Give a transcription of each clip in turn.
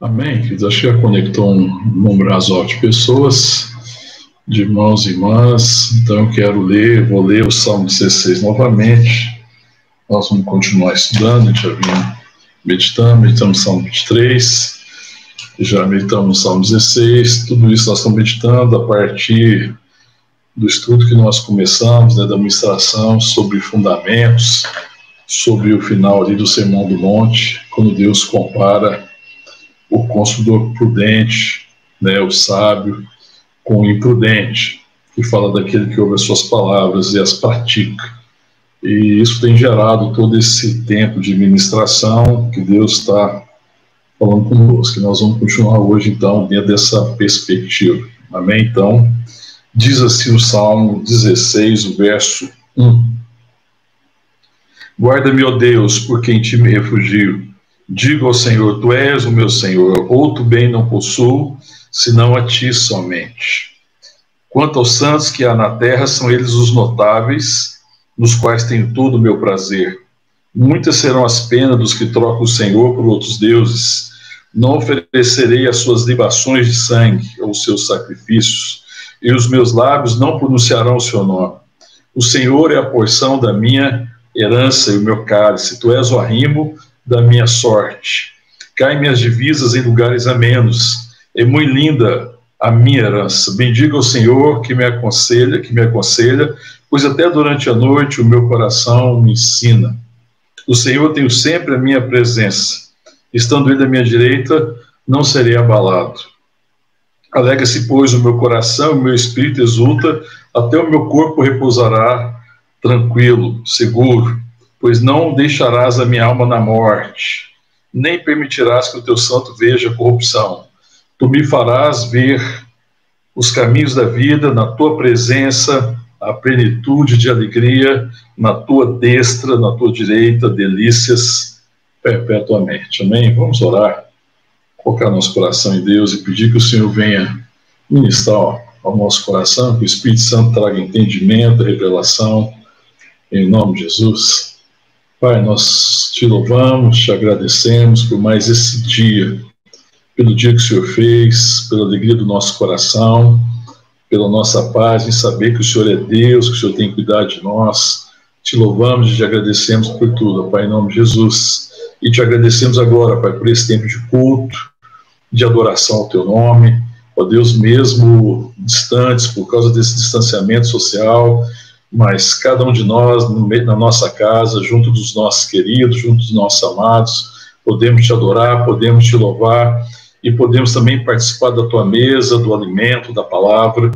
Amém, queridos. Acho que já conectou um número razoável de pessoas, de irmãos e irmãs. Então eu quero ler, vou ler o Salmo 16 novamente. Nós vamos continuar estudando, a gente já vinha meditando, meditamos Salmo 23, já meditamos Salmo 16. Tudo isso nós estamos meditando a partir do estudo que nós começamos, né, da ministração sobre fundamentos, sobre o final ali do Sermão do Monte, quando Deus compara o consumidor prudente, né, o sábio, com o imprudente, que fala daquele que ouve as suas palavras e as pratica. E isso tem gerado todo esse tempo de ministração que Deus está falando conosco, que nós vamos continuar hoje, então, dentro dessa perspectiva. Amém? Então, diz assim o Salmo 16, o verso 1. Guarda-me, ó Deus, por quem te me refugio. Digo ao Senhor: Tu és o meu Senhor, outro bem não possuo, senão a ti somente. Quanto aos santos que há na terra, são eles os notáveis, nos quais tenho todo o meu prazer. Muitas serão as penas dos que trocam o Senhor por outros deuses. Não oferecerei as suas libações de sangue ou os seus sacrifícios, e os meus lábios não pronunciarão o seu nome. O Senhor é a porção da minha herança e o meu cálice, tu és o arrimo da minha sorte. Caem minhas divisas em lugares amenos, é muito linda a minha herança. Bendiga o Senhor que me aconselha, que me aconselha, pois até durante a noite o meu coração me ensina. O Senhor tem sempre a minha presença. Estando ele à minha direita, não serei abalado. Alega-se, pois, o meu coração, o meu espírito exulta, até o meu corpo repousará tranquilo, seguro, pois não deixarás a minha alma na morte, nem permitirás que o teu santo veja corrupção. Tu me farás ver os caminhos da vida, na tua presença, a plenitude de alegria, na tua destra, na tua direita, delícias perpetuamente. Amém? Vamos orar, colocar nosso coração em Deus e pedir que o Senhor venha ministrar ao nosso coração, que o Espírito Santo traga entendimento, revelação, em nome de Jesus. Pai, nós te louvamos, te agradecemos por mais esse dia, pelo dia que o Senhor fez, pela alegria do nosso coração, pela nossa paz em saber que o Senhor é Deus, que o Senhor tem cuidado de nós. Te louvamos e te agradecemos por tudo, Pai, em nome de Jesus. E te agradecemos agora, Pai, por esse tempo de culto, de adoração ao Teu nome. Ó Deus, mesmo distantes, por causa desse distanciamento social, mas cada um de nós, na nossa casa, junto dos nossos queridos, junto dos nossos amados, podemos te adorar, podemos te louvar e podemos também participar da tua mesa, do alimento, da palavra.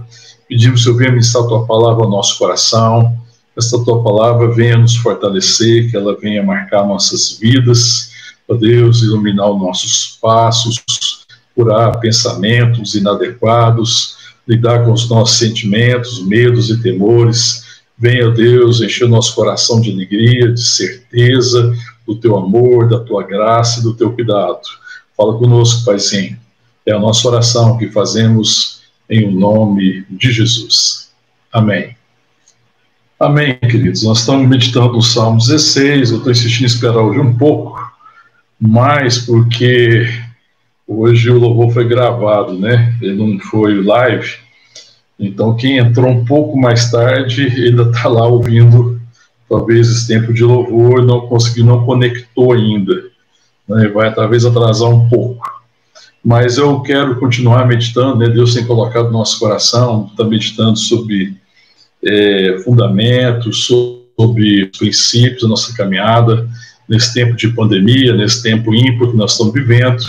Pedimos, Senhor, venha ministrar a tua palavra ao nosso coração, esta tua palavra venha nos fortalecer, que ela venha marcar nossas vidas, ó Deus, iluminar os nossos passos, curar pensamentos inadequados, lidar com os nossos sentimentos, medos e temores Venha, Deus, encher o nosso coração de alegria, de certeza do teu amor, da tua graça e do teu cuidado. Fala conosco, Paizinho. É a nossa oração que fazemos em o nome de Jesus. Amém. Amém, queridos. Nós estamos meditando o Salmo 16. Eu estou insistindo em esperar hoje um pouco, mais porque hoje o louvor foi gravado, né? Ele não foi live. Então, quem entrou um pouco mais tarde, ainda está lá ouvindo, talvez, esse tempo de louvor, não conseguiu, não conectou ainda. Né? Vai talvez atrasar um pouco. Mas eu quero continuar meditando, né? Deus tem colocado no nosso coração, está meditando sobre é, fundamentos, sobre princípios da nossa caminhada, nesse tempo de pandemia, nesse tempo ímpar que nós estamos vivendo.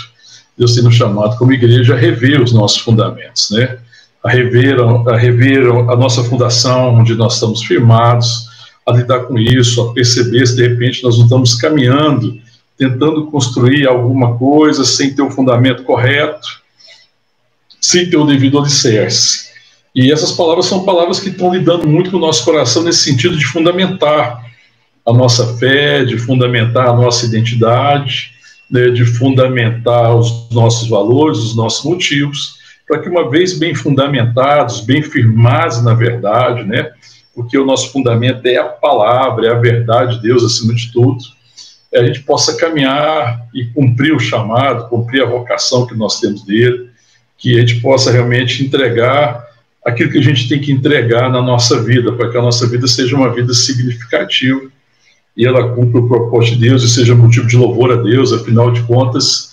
Deus tem nos chamado como igreja a rever os nossos fundamentos, né? A rever, a rever a nossa fundação, onde nós estamos firmados, a lidar com isso, a perceber se de repente nós não estamos caminhando, tentando construir alguma coisa sem ter o fundamento correto, sem ter o devido alicerce. E essas palavras são palavras que estão lidando muito com o nosso coração nesse sentido de fundamentar a nossa fé, de fundamentar a nossa identidade, né, de fundamentar os nossos valores, os nossos motivos, para que, uma vez bem fundamentados, bem firmados na verdade, né? Porque o nosso fundamento é a palavra, é a verdade de Deus acima de tudo. a gente possa caminhar e cumprir o chamado, cumprir a vocação que nós temos dele, que a gente possa realmente entregar aquilo que a gente tem que entregar na nossa vida, para que a nossa vida seja uma vida significativa e ela cumpra o propósito de Deus e seja motivo de louvor a Deus, afinal de contas,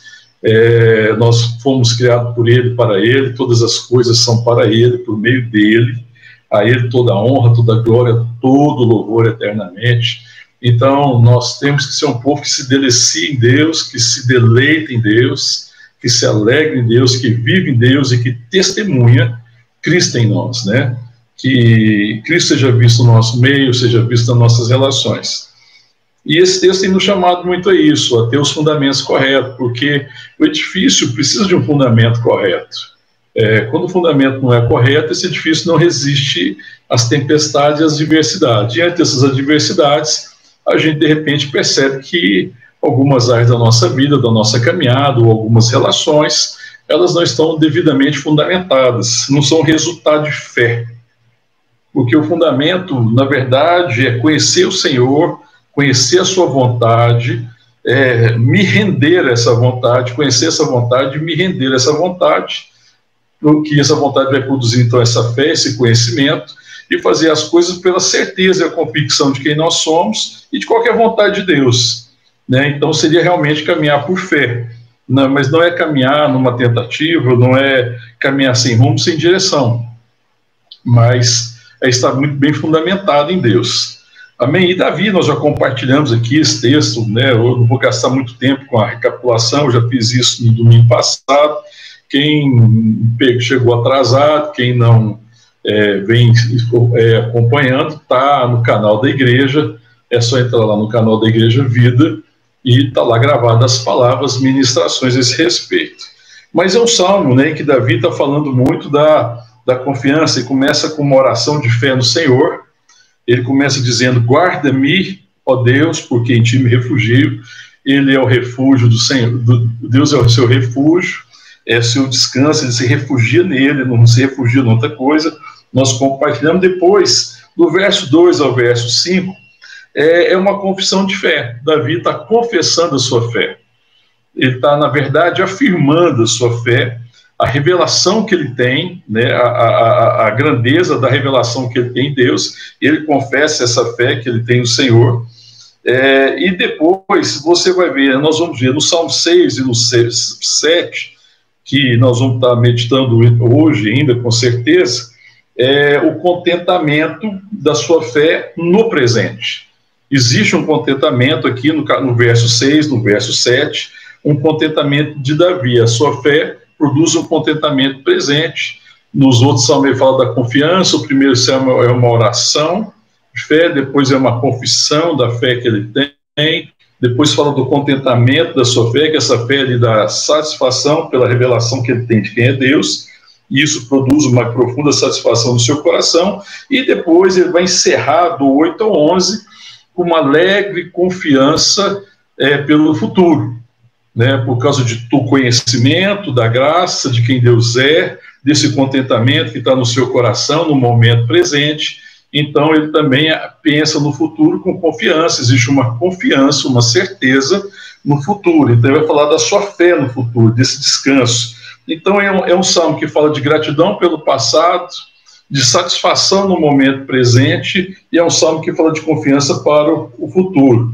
é, nós fomos criados por Ele, para Ele, todas as coisas são para Ele, por meio dele, a Ele toda a honra, toda a glória, todo o louvor eternamente. Então, nós temos que ser um povo que se delicie em Deus, que se deleite em Deus, que se alegre em Deus, que vive em Deus e que testemunha Cristo em nós, né? Que Cristo seja visto no nosso meio, seja visto nas nossas relações. E esse texto tem nos chamado muito a isso, a ter os fundamentos corretos, porque o edifício precisa de um fundamento correto. É, quando o fundamento não é correto, esse edifício não resiste às tempestades e às adversidades. Diante dessas adversidades, a gente de repente percebe que algumas áreas da nossa vida, da nossa caminhada, ou algumas relações, elas não estão devidamente fundamentadas, não são resultado de fé. Porque o fundamento, na verdade, é conhecer o Senhor, conhecer a sua vontade, é, me render a essa vontade, conhecer essa vontade, me render a essa vontade, que essa vontade vai produzir então essa fé, esse conhecimento, e fazer as coisas pela certeza e a convicção de quem nós somos e de qualquer vontade de Deus. Né? Então seria realmente caminhar por fé. Não, mas não é caminhar numa tentativa, não é caminhar sem rumo, sem direção, mas é estar muito bem fundamentado em Deus. Amém? E Davi, nós já compartilhamos aqui esse texto, né? Eu não vou gastar muito tempo com a recapitulação, eu já fiz isso no domingo passado. Quem chegou atrasado, quem não é, vem é, acompanhando, está no canal da igreja, é só entrar lá no canal da Igreja Vida e está lá gravado as palavras, ministrações a esse respeito. Mas é um salmo, né, que Davi está falando muito da, da confiança e começa com uma oração de fé no Senhor. Ele começa dizendo: Guarda-me, ó Deus, porque em ti me refugio. Ele é o refúgio do Senhor, do, Deus é o seu refúgio, é seu descanso, ele se refugia nele, não se refugia em outra coisa. Nós compartilhamos depois, do verso 2 ao verso 5, é, é uma confissão de fé. Davi está confessando a sua fé. Ele está, na verdade, afirmando a sua fé, a revelação que ele tem, né, a, a, a grandeza da revelação que ele tem em Deus. Ele confessa essa fé que ele tem no Senhor. É, e depois você vai ver, nós vamos ver no Salmo 6 e no 7, que nós vamos estar meditando hoje ainda, com certeza, é o contentamento da sua fé no presente. Existe um contentamento aqui no, no verso 6, no verso 7, um contentamento de Davi. A sua fé produz um contentamento presente. Nos outros salmos fala da confiança, o primeiro salmo é uma oração de fé, depois é uma confissão da fé que ele tem, depois fala do contentamento da sua fé, que essa fé lhe dá satisfação pela revelação que ele tem de quem é Deus, e isso produz uma profunda satisfação no seu coração, e depois ele vai encerrar do 8 ao 11 com uma alegre confiança é, pelo futuro, né, por causa de, do conhecimento, da graça, de quem Deus é, desse contentamento que está no seu coração no momento presente. Então, ele também pensa no futuro com confiança, existe uma confiança, uma certeza no futuro. Então, ele vai falar da sua fé no futuro, desse descanso. Então, é um, é um salmo que fala de gratidão pelo passado, de satisfação no momento presente, e é um salmo que fala de confiança para o futuro.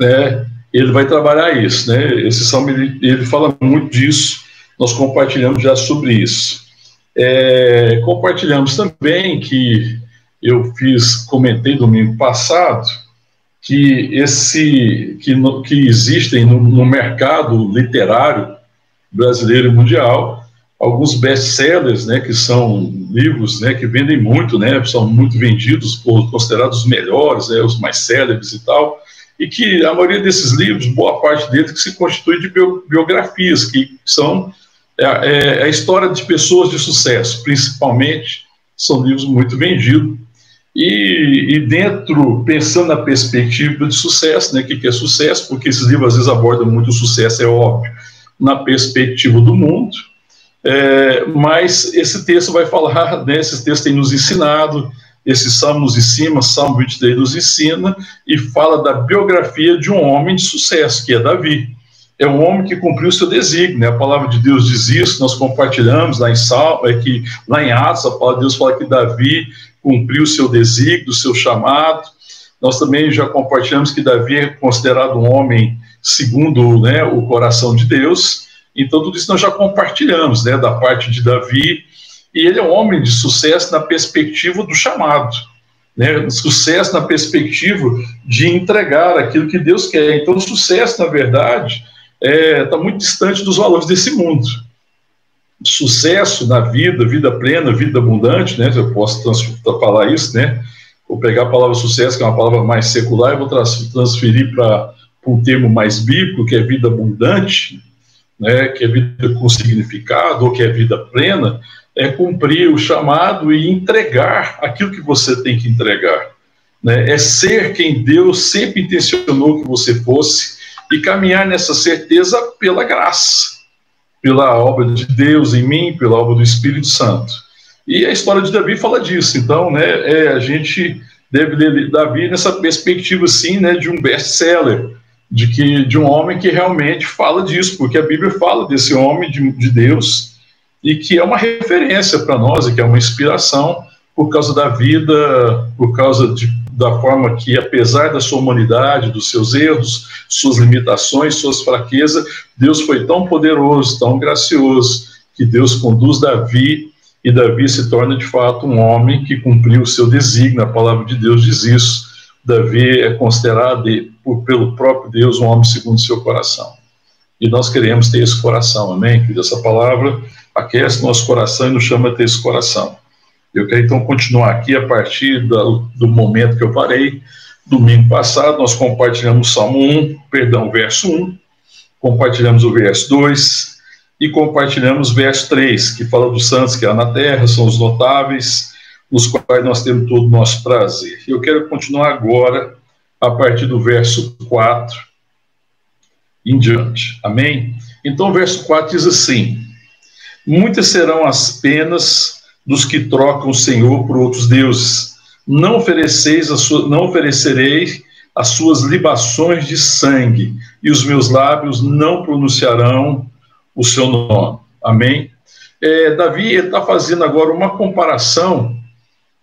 Né? Ele vai trabalhar isso, né? Esse salmo ele, ele fala muito disso, nós compartilhamos já sobre isso. É, compartilhamos também que eu fiz, comentei domingo passado, que esse que, no, que existem no, no mercado literário brasileiro e mundial alguns best-sellers, né, que são livros, né, que vendem muito, né, são muito vendidos, por, considerados os melhores, né, os mais célebres e tal, e que a maioria desses livros, boa parte deles, que se constitui de biografias, que são é, é, a história de pessoas de sucesso, principalmente, são livros muito vendidos, e, e, dentro, pensando na perspectiva de sucesso, né, o que, que é sucesso, porque esses livros às vezes abordam muito o sucesso, é óbvio, na perspectiva do mundo, é, mas esse texto vai falar, né, esse texto tem nos ensinado, esse salmo nos ensina, Salmo 23 nos ensina, e fala da biografia de um homem de sucesso, que é Davi. É um homem que cumpriu seu desígnio, né? a palavra de Deus diz isso, nós compartilhamos lá em Salmo, é que lá em Atos, a palavra de Deus fala que Davi cumpriu o seu desígnio, o seu chamado. Nós também já compartilhamos que Davi é considerado um homem segundo né, o coração de Deus. Então, tudo isso nós já compartilhamos, né, da parte de Davi. E ele é um homem de sucesso na perspectiva do chamado, né, sucesso na perspectiva de entregar aquilo que Deus quer. Então, o sucesso, na verdade, está é, tá muito distante dos valores desse mundo. Sucesso na vida, vida plena, vida abundante, né, eu posso falar isso, né, vou pegar a palavra sucesso, que é uma palavra mais secular, e vou transferir para um termo mais bíblico, que é vida abundante, né, que é vida com significado, ou que é vida plena, é cumprir o chamado e entregar aquilo que você tem que entregar. Né? É ser quem Deus sempre intencionou que você fosse e caminhar nessa certeza pela graça, pela obra de Deus em mim, pela obra do Espírito Santo. E a história de Davi fala disso. Então, né, é, a gente deve ler Davi nessa perspectiva, sim, né, de um best-seller, de que de um homem que realmente fala disso, porque a Bíblia fala desse homem de, de Deus e que é uma referência para nós, e que é uma inspiração por causa da vida, por causa de, da forma que, apesar da sua humanidade, dos seus erros, suas limitações, suas fraquezas, Deus foi tão poderoso, tão gracioso, que Deus conduz Davi e Davi se torna de fato um homem que cumpriu o seu desígnio, a palavra de Deus diz isso. Davi é considerado por, pelo próprio Deus um homem segundo seu coração. E nós queremos ter esse coração, amém? Que essa palavra aquece nosso coração e nos chama a ter esse coração. Eu quero então continuar aqui a partir do, do momento que eu parei. Domingo passado nós compartilhamos o Salmo 1, perdão, verso 1, compartilhamos o verso 2 e compartilhamos o verso 3, que fala dos santos que há na terra, são os notáveis, nos quais nós temos todo o nosso prazer. Eu quero continuar agora a partir do verso 4 em diante. Amém? Então o verso 4 diz assim: Muitas serão as penas dos que trocam o Senhor por outros deuses. Não ofereceis sua, não oferecerei as suas libações de sangue, e os meus lábios não pronunciarão o seu nome. Amém? É, Davi está fazendo agora uma comparação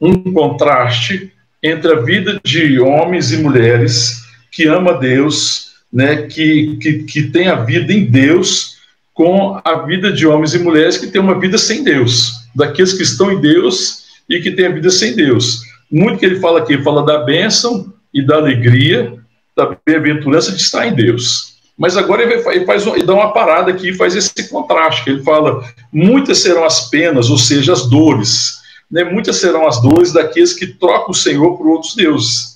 um contraste entre a vida de homens e mulheres que ama Deus, né, que, que, que tem a vida em Deus, com a vida de homens e mulheres que têm uma vida sem Deus, daqueles que estão em Deus e que têm a vida sem Deus. Muito que ele fala aqui, fala da bênção e da alegria, da bem-aventurança de estar em Deus. Mas agora ele, faz, faz, ele dá uma parada aqui e faz esse contraste. Ele fala: muitas serão as penas, ou seja, as dores, né, muitas serão as dores daqueles que trocam o Senhor por outros deuses.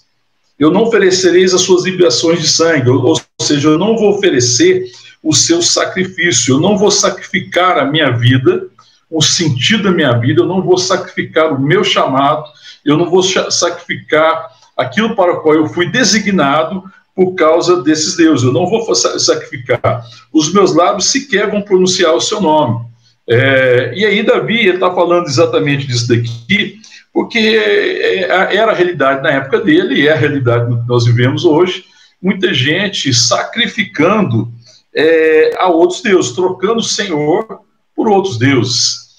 Eu não oferecereis as suas libações de sangue, ou seja, eu não vou oferecer o seu sacrifício, eu não vou sacrificar a minha vida, o sentido da minha vida, eu não vou sacrificar o meu chamado, eu não vou sacrificar aquilo para o qual eu fui designado por causa desses deuses, eu não vou sacrificar. Os meus lábios sequer vão pronunciar o seu nome. É, e aí Davi está falando exatamente disso daqui, porque é, é, era a realidade na época dele e é a realidade que nós vivemos hoje. Muita gente sacrificando é, a outros deuses, trocando o Senhor por outros deuses.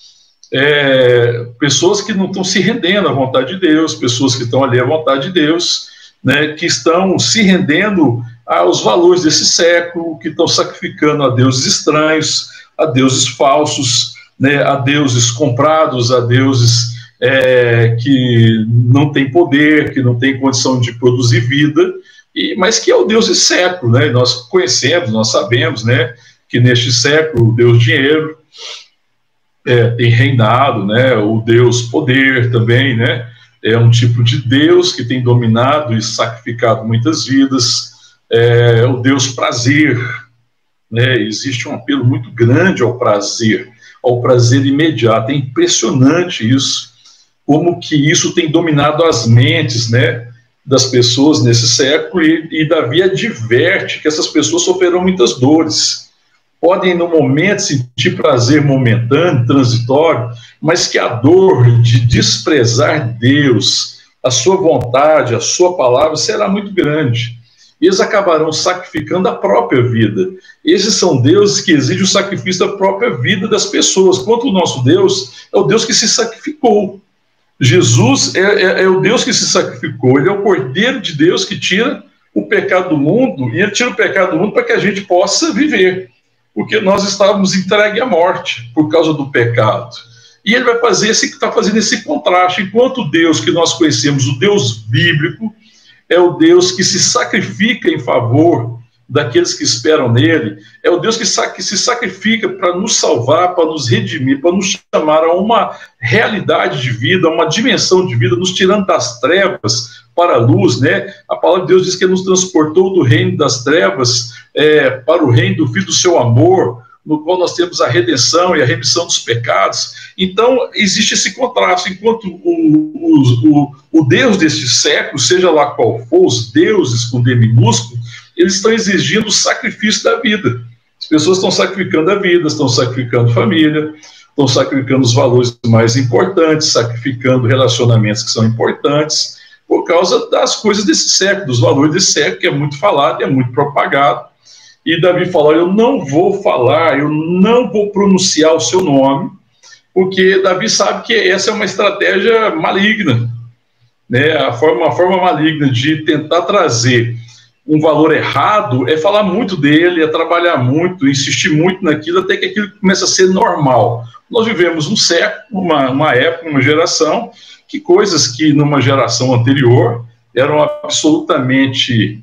É, pessoas que não estão se rendendo à vontade de Deus, pessoas que estão ali à vontade de Deus, né, que estão se rendendo aos valores desse século, que estão sacrificando a deuses estranhos, a deuses falsos, né, a deuses comprados, a deuses é, que não têm poder, que não têm condição de produzir vida, e, mas que é o Deus desse século, né? Nós conhecemos, nós sabemos, né, que neste século o Deus dinheiro é, tem reinado, né? O Deus poder também, né? É um tipo de Deus que tem dominado e sacrificado muitas vidas. É, o Deus prazer, né? Existe um apelo muito grande ao prazer, ao prazer imediato. É impressionante isso, como que isso tem dominado as mentes, né? Das pessoas nesse século e, e Davi adverte que essas pessoas sofrerão muitas dores. Podem, no momento, sentir prazer momentâneo, transitório, mas que a dor de desprezar Deus, a sua vontade, a sua palavra será muito grande. Eles acabarão sacrificando a própria vida. Esses são deuses que exigem o sacrifício da própria vida das pessoas. Quanto o nosso Deus é o Deus que se sacrificou. Jesus é, é, é, o Deus que se sacrificou, ele é o Cordeiro de Deus que tira o pecado do mundo, e ele tira o pecado do mundo para que a gente possa viver, porque nós estávamos entregues à morte por causa do pecado. E ele vai fazer esse está fazendo esse contraste, enquanto o Deus que nós conhecemos, o Deus bíblico, é o Deus que se sacrifica em favor daqueles que esperam nele, é o Deus que, que se sacrifica para nos salvar, para nos redimir, para nos chamar a uma realidade de vida, a uma dimensão de vida, nos tirando das trevas para a luz, né? A palavra de Deus diz que ele nos transportou do reino das trevas é, para o reino do Filho do seu amor, no qual nós temos a redenção e a remissão dos pecados. Então, existe esse contraste, enquanto o, o, o, o Deus deste século, seja lá qual for, os deuses com D minúsculo, eles estão exigindo o sacrifício da vida. As pessoas estão sacrificando a vida, estão sacrificando família, estão sacrificando os valores mais importantes, sacrificando relacionamentos que são importantes, por causa das coisas desse século, dos valores desse século, que é muito falado é muito propagado. E Davi falou: Eu não vou falar, eu não vou pronunciar o seu nome, porque Davi sabe que essa é uma estratégia maligna, né? a forma, uma forma maligna de tentar trazer um valor errado é falar muito dele, é trabalhar muito, insistir muito naquilo, até que aquilo começa a ser normal. Nós vivemos um século, uma, uma época, uma geração, que coisas que numa geração anterior eram absolutamente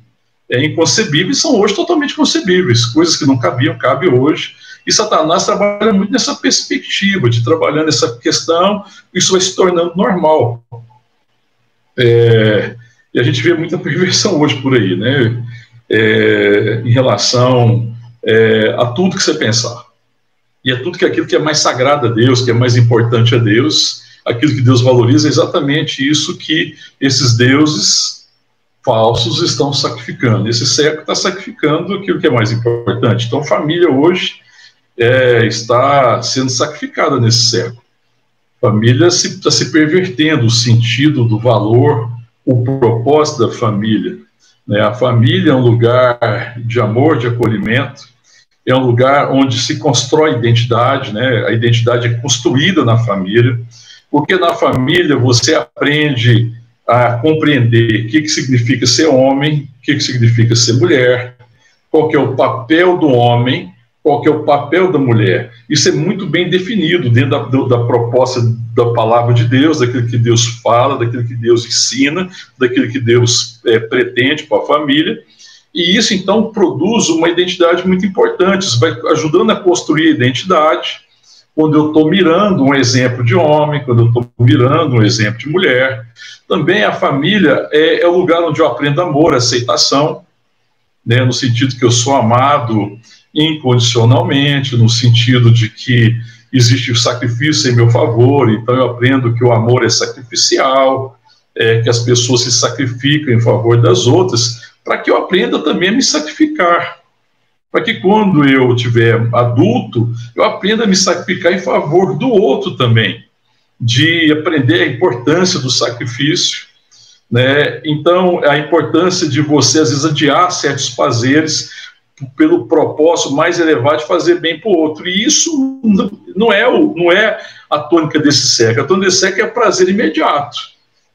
é, inconcebíveis são hoje totalmente concebíveis. Coisas que não cabiam, cabem hoje. E Satanás trabalha muito nessa perspectiva, de trabalhar nessa questão, isso vai se tornando normal. É, e a gente vê muita perversão hoje por aí, né? É, em relação é, a tudo que você pensar. E é tudo que aquilo que é mais sagrado a Deus, que é mais importante a Deus, aquilo que Deus valoriza, é exatamente isso que esses deuses falsos estão sacrificando. Esse século está sacrificando aquilo que é mais importante. Então, família hoje é, está sendo sacrificada nesse século. Família está se, se pervertendo o sentido do valor o propósito da família. Né? A família é um lugar de amor, de acolhimento, é um lugar onde se constrói identidade, né? a identidade é construída na família, porque na família você aprende a compreender o que, que significa ser homem, o que, que significa ser mulher, qual que é o papel do homem qual que é o papel da mulher. Isso é muito bem definido dentro da, da, proposta da palavra de Deus, daquilo que Deus fala, daquilo que Deus ensina, daquilo que Deus é, pretende para a família. E isso, então, produz uma identidade muito importante, isso vai ajudando a construir a identidade. Quando eu estou mirando um exemplo de homem, quando eu estou mirando um exemplo de mulher. Também a família é, é o lugar onde eu aprendo amor, aceitação, né, no sentido que eu sou amado incondicionalmente, no sentido de que existe o sacrifício em meu favor, então eu aprendo que o amor é sacrificial, é, que as pessoas se sacrificam em favor das outras, para que eu aprenda também a me sacrificar. Para que quando eu tiver adulto, eu aprenda a me sacrificar em favor do outro também, de aprender a importância do sacrifício, né? Então, a importância de você, às vezes, adiar certos prazeres pelo propósito mais elevado de fazer bem para o outro. E isso não é, o, não é a tônica desse século. A tônica desse século é prazer imediato.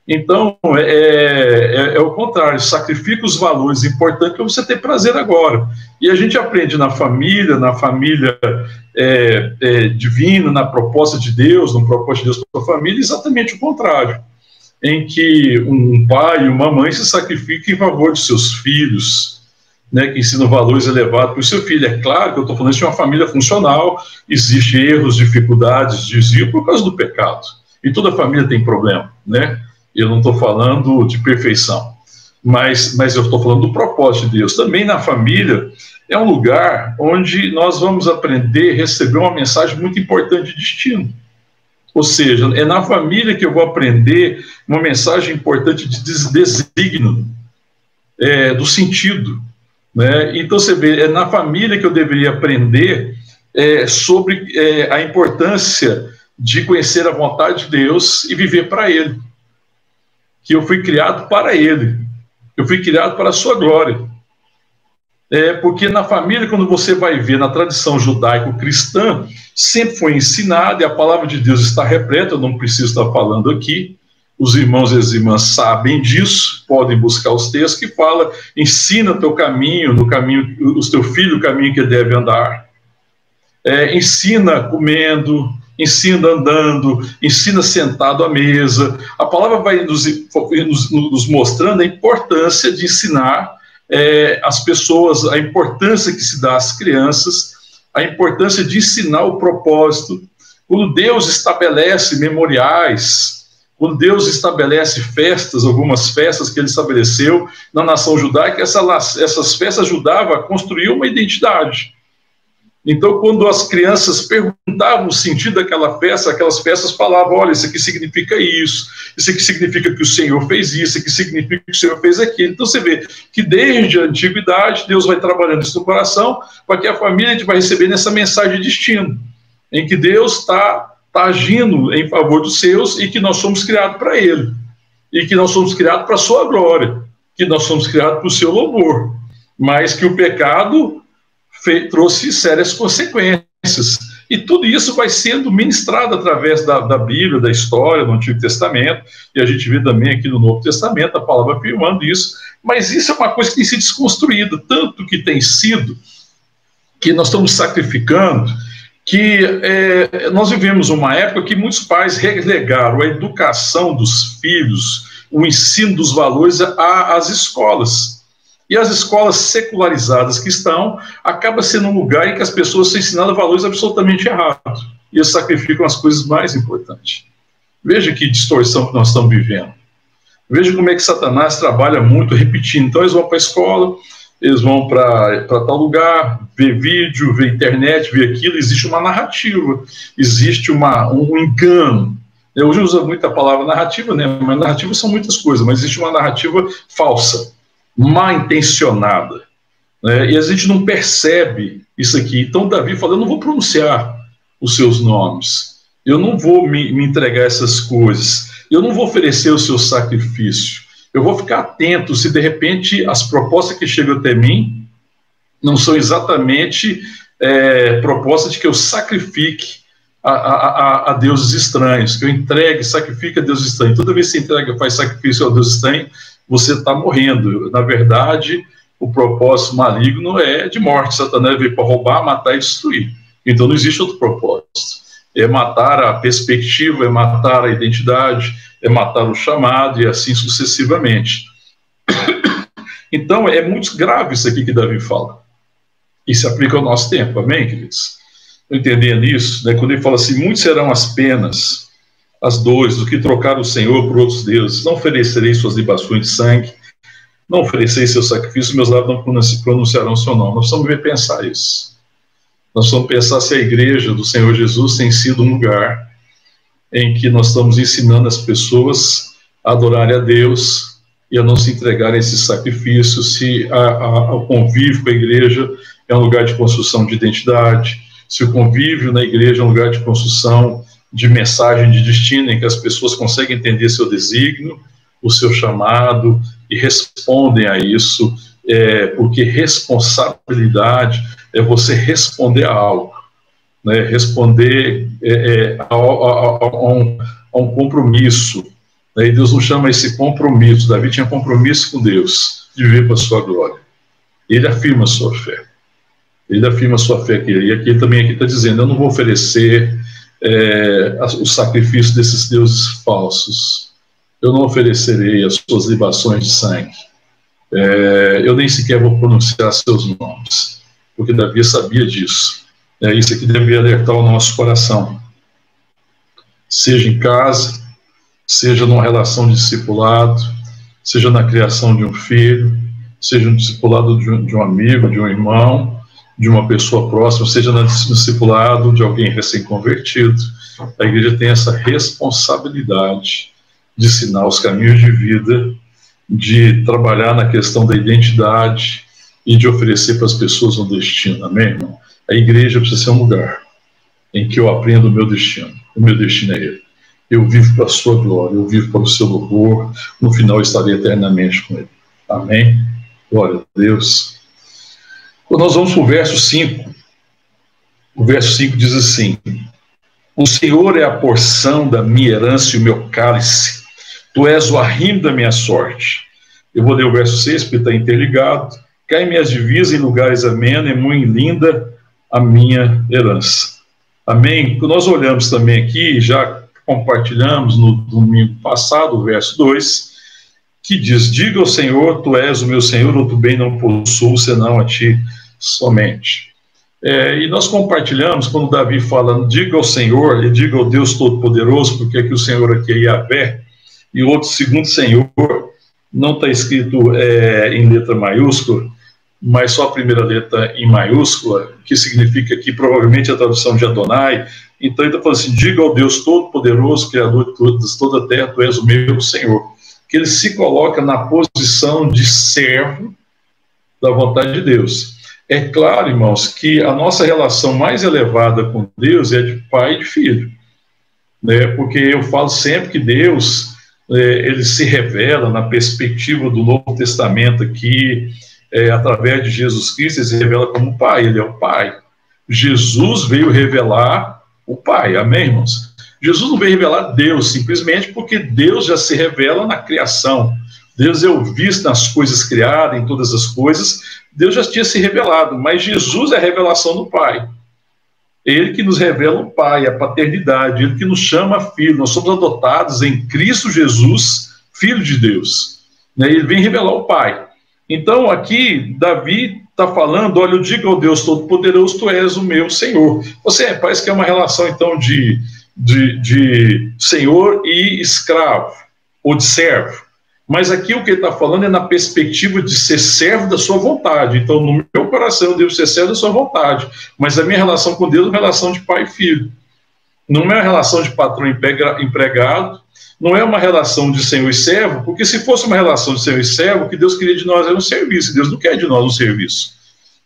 Então, é, é, é, o contrário, sacrifica os valores importantes para você ter prazer agora. E a gente aprende na família, na família é, é, divina, na proposta de Deus, no propósito de Deus para a família, exatamente o contrário. Em que um pai e uma mãe se sacrificam em favor de seus filhos, né, que ensina valores elevados para o seu filho. É claro que eu estou falando de uma família funcional, existe erros, dificuldades, desvio por causa do pecado. E toda família tem problema, né? Eu não estou falando de perfeição, mas, mas eu estou falando do propósito de Deus. Também na família é um lugar onde nós vamos aprender a receber uma mensagem muito importante de destino. Ou seja, é na família que eu vou aprender uma mensagem importante de designo, é, do sentido, né? Então, você vê, é na família que eu deveria aprender é, sobre é, a importância de conhecer a vontade de Deus e viver para Ele. que eu fui criado para Ele, eu fui criado para a Sua glória. É, porque na família, quando você vai ver na tradição judaico-cristã, sempre foi ensinado, e a palavra de Deus está repleta, eu não preciso estar falando aqui, os irmãos e as irmãs sabem disso, podem buscar os textos que fala, ensina teu caminho, no caminho, o teu filho o caminho que deve andar. É, ensina comendo, ensina andando, ensina sentado à mesa. A palavra vai nos, nos, nos mostrando a importância de ensinar é, as pessoas, a importância que se dá às crianças, a importância de ensinar o propósito. Quando Deus estabelece memoriais, quando Deus estabelece festas, algumas festas que ele estabeleceu na nação judaica, essa, essas festas ajudavam a construir uma identidade. Então, quando as crianças perguntavam o sentido daquela festa, aquelas festas falavam: olha, isso aqui significa isso, isso aqui significa que o Senhor fez isso, isso aqui significa que o Senhor fez aquilo. Então, você vê que desde a antiguidade, Deus vai trabalhando isso no coração, para que a família vai recebendo essa mensagem de destino, em que Deus está tá agindo em favor dos seus e que nós somos criados para Ele, e que nós somos criados para a Sua glória, que nós somos criados para o seu louvor, mas que o pecado trouxe sérias consequências. E tudo isso vai sendo ministrado através da, da, Bíblia, da história, do Antigo Testamento, e a gente vê também aqui no Novo Testamento a palavra afirmando isso. Mas isso é uma coisa que tem sido desconstruída, tanto que tem sido que nós estamos sacrificando, que é, nós vivemos uma época que muitos pais relegaram a educação dos filhos, o ensino dos valores às escolas. E as escolas secularizadas que estão, acaba sendo um lugar em que as pessoas são ensinadas valores absolutamente errados. E eles sacrificam as coisas mais importantes. Veja que distorção que nós estamos vivendo. Veja como é que Satanás trabalha muito repetindo. Então, eles vão para a escola, eles vão para tal lugar, ver vídeo, ver internet, ver aquilo. Existe uma narrativa, existe uma, um engano. Eu hoje uso muito a palavra narrativa, né? mas narrativa são muitas coisas, mas existe uma narrativa falsa mal intencionada. Né? E a gente não percebe isso aqui. Então, Davi fala: Eu não vou pronunciar os seus nomes, eu não vou me, me entregar essas coisas, eu não vou oferecer o seu sacrifício. Eu vou ficar atento se de repente as propostas que chegam até mim não são exatamente é, propostas de que eu sacrifique a, a, a, deuses estranhos, que eu entregue, sacrifique a deuses estranhos. Toda vez que você entrega, faz sacrifício ao Deus estranho, você está morrendo. Na verdade, o propósito maligno é de morte. Satanás veio para roubar, matar e destruir. Então não existe outro propósito. É matar a perspectiva, é matar a identidade, é matar o chamado e assim sucessivamente. Então é muito grave isso aqui que Davi fala. E se aplica ao nosso tempo, amém, queridos? Entendendo isso, né, quando ele fala assim: muitos serão as penas as dores, do que trocar o Senhor por outros deuses. Não oferecerei suas libações de sangue, não oferecerei seus sacrifícios, meus lábios não pronunciarão seu nome. Nós precisamos ver pensar isso. Nós precisamos pensar se a igreja do Senhor Jesus tem sido um lugar em que nós estamos ensinando as pessoas a adorarem a Deus e a não se entregarem a esses sacrifícios, se a, a, o convívio com a igreja é um lugar de construção de identidade, se o convívio na igreja é um lugar de construção de mensagem de destino, em que as pessoas conseguem entender seu desígnio, o seu chamado e respondem a isso, é, porque responsabilidade é você responder a algo, né, responder é, é, a, a, a, um, a, um, compromisso. Né, e Deus nos chama esse compromisso. Davi tinha compromisso com Deus de viver para a sua glória. Ele afirma a sua fé. Ele afirma a sua fé aqui. E aqui também aqui está dizendo: Eu não vou oferecer é, o sacrifício desses deuses falsos. Eu não oferecerei as suas libações de sangue. É, eu nem sequer vou pronunciar seus nomes, porque Davi sabia disso. É isso que deve alertar o nosso coração. Seja em casa, seja numa relação de discipulado, seja na criação de um filho, seja no discipulado de um, de um amigo, de um irmão, de uma pessoa próxima, seja no discipulado de alguém recém-convertido. A igreja tem essa responsabilidade de ensinar os caminhos de vida, de trabalhar na questão da identidade e de oferecer para as pessoas um destino. Amém, irmão? A igreja precisa ser um lugar em que eu aprendo o meu destino. O meu destino é ele. eu vivo para a sua glória, eu vivo para o seu louvor, no final estarei eternamente com ele. Amém? Glória a Deus. Quando nós vamos para o verso 5, o verso 5 diz assim: O Senhor é a porção da minha herança e o meu cálice, tu és o arrimo da minha sorte. Eu vou ler o verso 6, porque está interligado. Cai minhas divisas em lugares amenos, é muito linda a minha herança. Amém? Nós olhamos também aqui, já compartilhamos no domingo passado, o verso 2, que diz: Diga ao Senhor, tu és o meu Senhor, outro bem não possuo, senão a ti somente. É, e nós compartilhamos, quando Davi fala, diga ao Senhor, e diga ao Deus Todo-Poderoso, porque aqui o Senhor aqui é Yahvé, e outro segundo Senhor, não está escrito é, em letra maiúscula, mas só a primeira letra em maiúscula, que significa aqui provavelmente a tradução de Adonai. Então ele está falando assim: diga ao Deus Todo-Poderoso, Criador de toda a terra, tu és o meu Senhor. Que ele se coloca na posição de servo da vontade de Deus. É claro, irmãos, que a nossa relação mais elevada com Deus é de pai e de filho. Né? Porque eu falo sempre que Deus é, ele se revela na perspectiva do Novo Testamento aqui, é, através de Jesus Cristo, ele se revela como Pai, ele é o Pai. Jesus veio revelar o Pai, amém, irmãos? Jesus não veio revelar Deus simplesmente porque Deus já se revela na criação. Deus é o visto nas coisas criadas, em todas as coisas. Deus já tinha se revelado, mas Jesus é a revelação do Pai. Ele que nos revela o Pai, a paternidade, ele que nos chama filho. Nós somos adotados em Cristo Jesus, filho de Deus. Né? Ele vem revelar o Pai. Então, aqui, Davi está falando: olha, eu digo ao Deus Todo-Poderoso, tu és o meu Senhor. Você parece que é uma relação, então, de, de, de senhor e escravo, ou de servo. Mas aqui o que ele está falando é na perspectiva de ser servo da sua vontade. Então, no meu coração, eu devo ser servo da sua vontade. Mas a minha relação com Deus é uma relação de pai e filho. Não é uma relação de patrão empregado, não é uma relação de senhor e servo, porque se fosse uma relação de senhor e servo, o que Deus queria de nós era um serviço. Deus não quer de nós um serviço.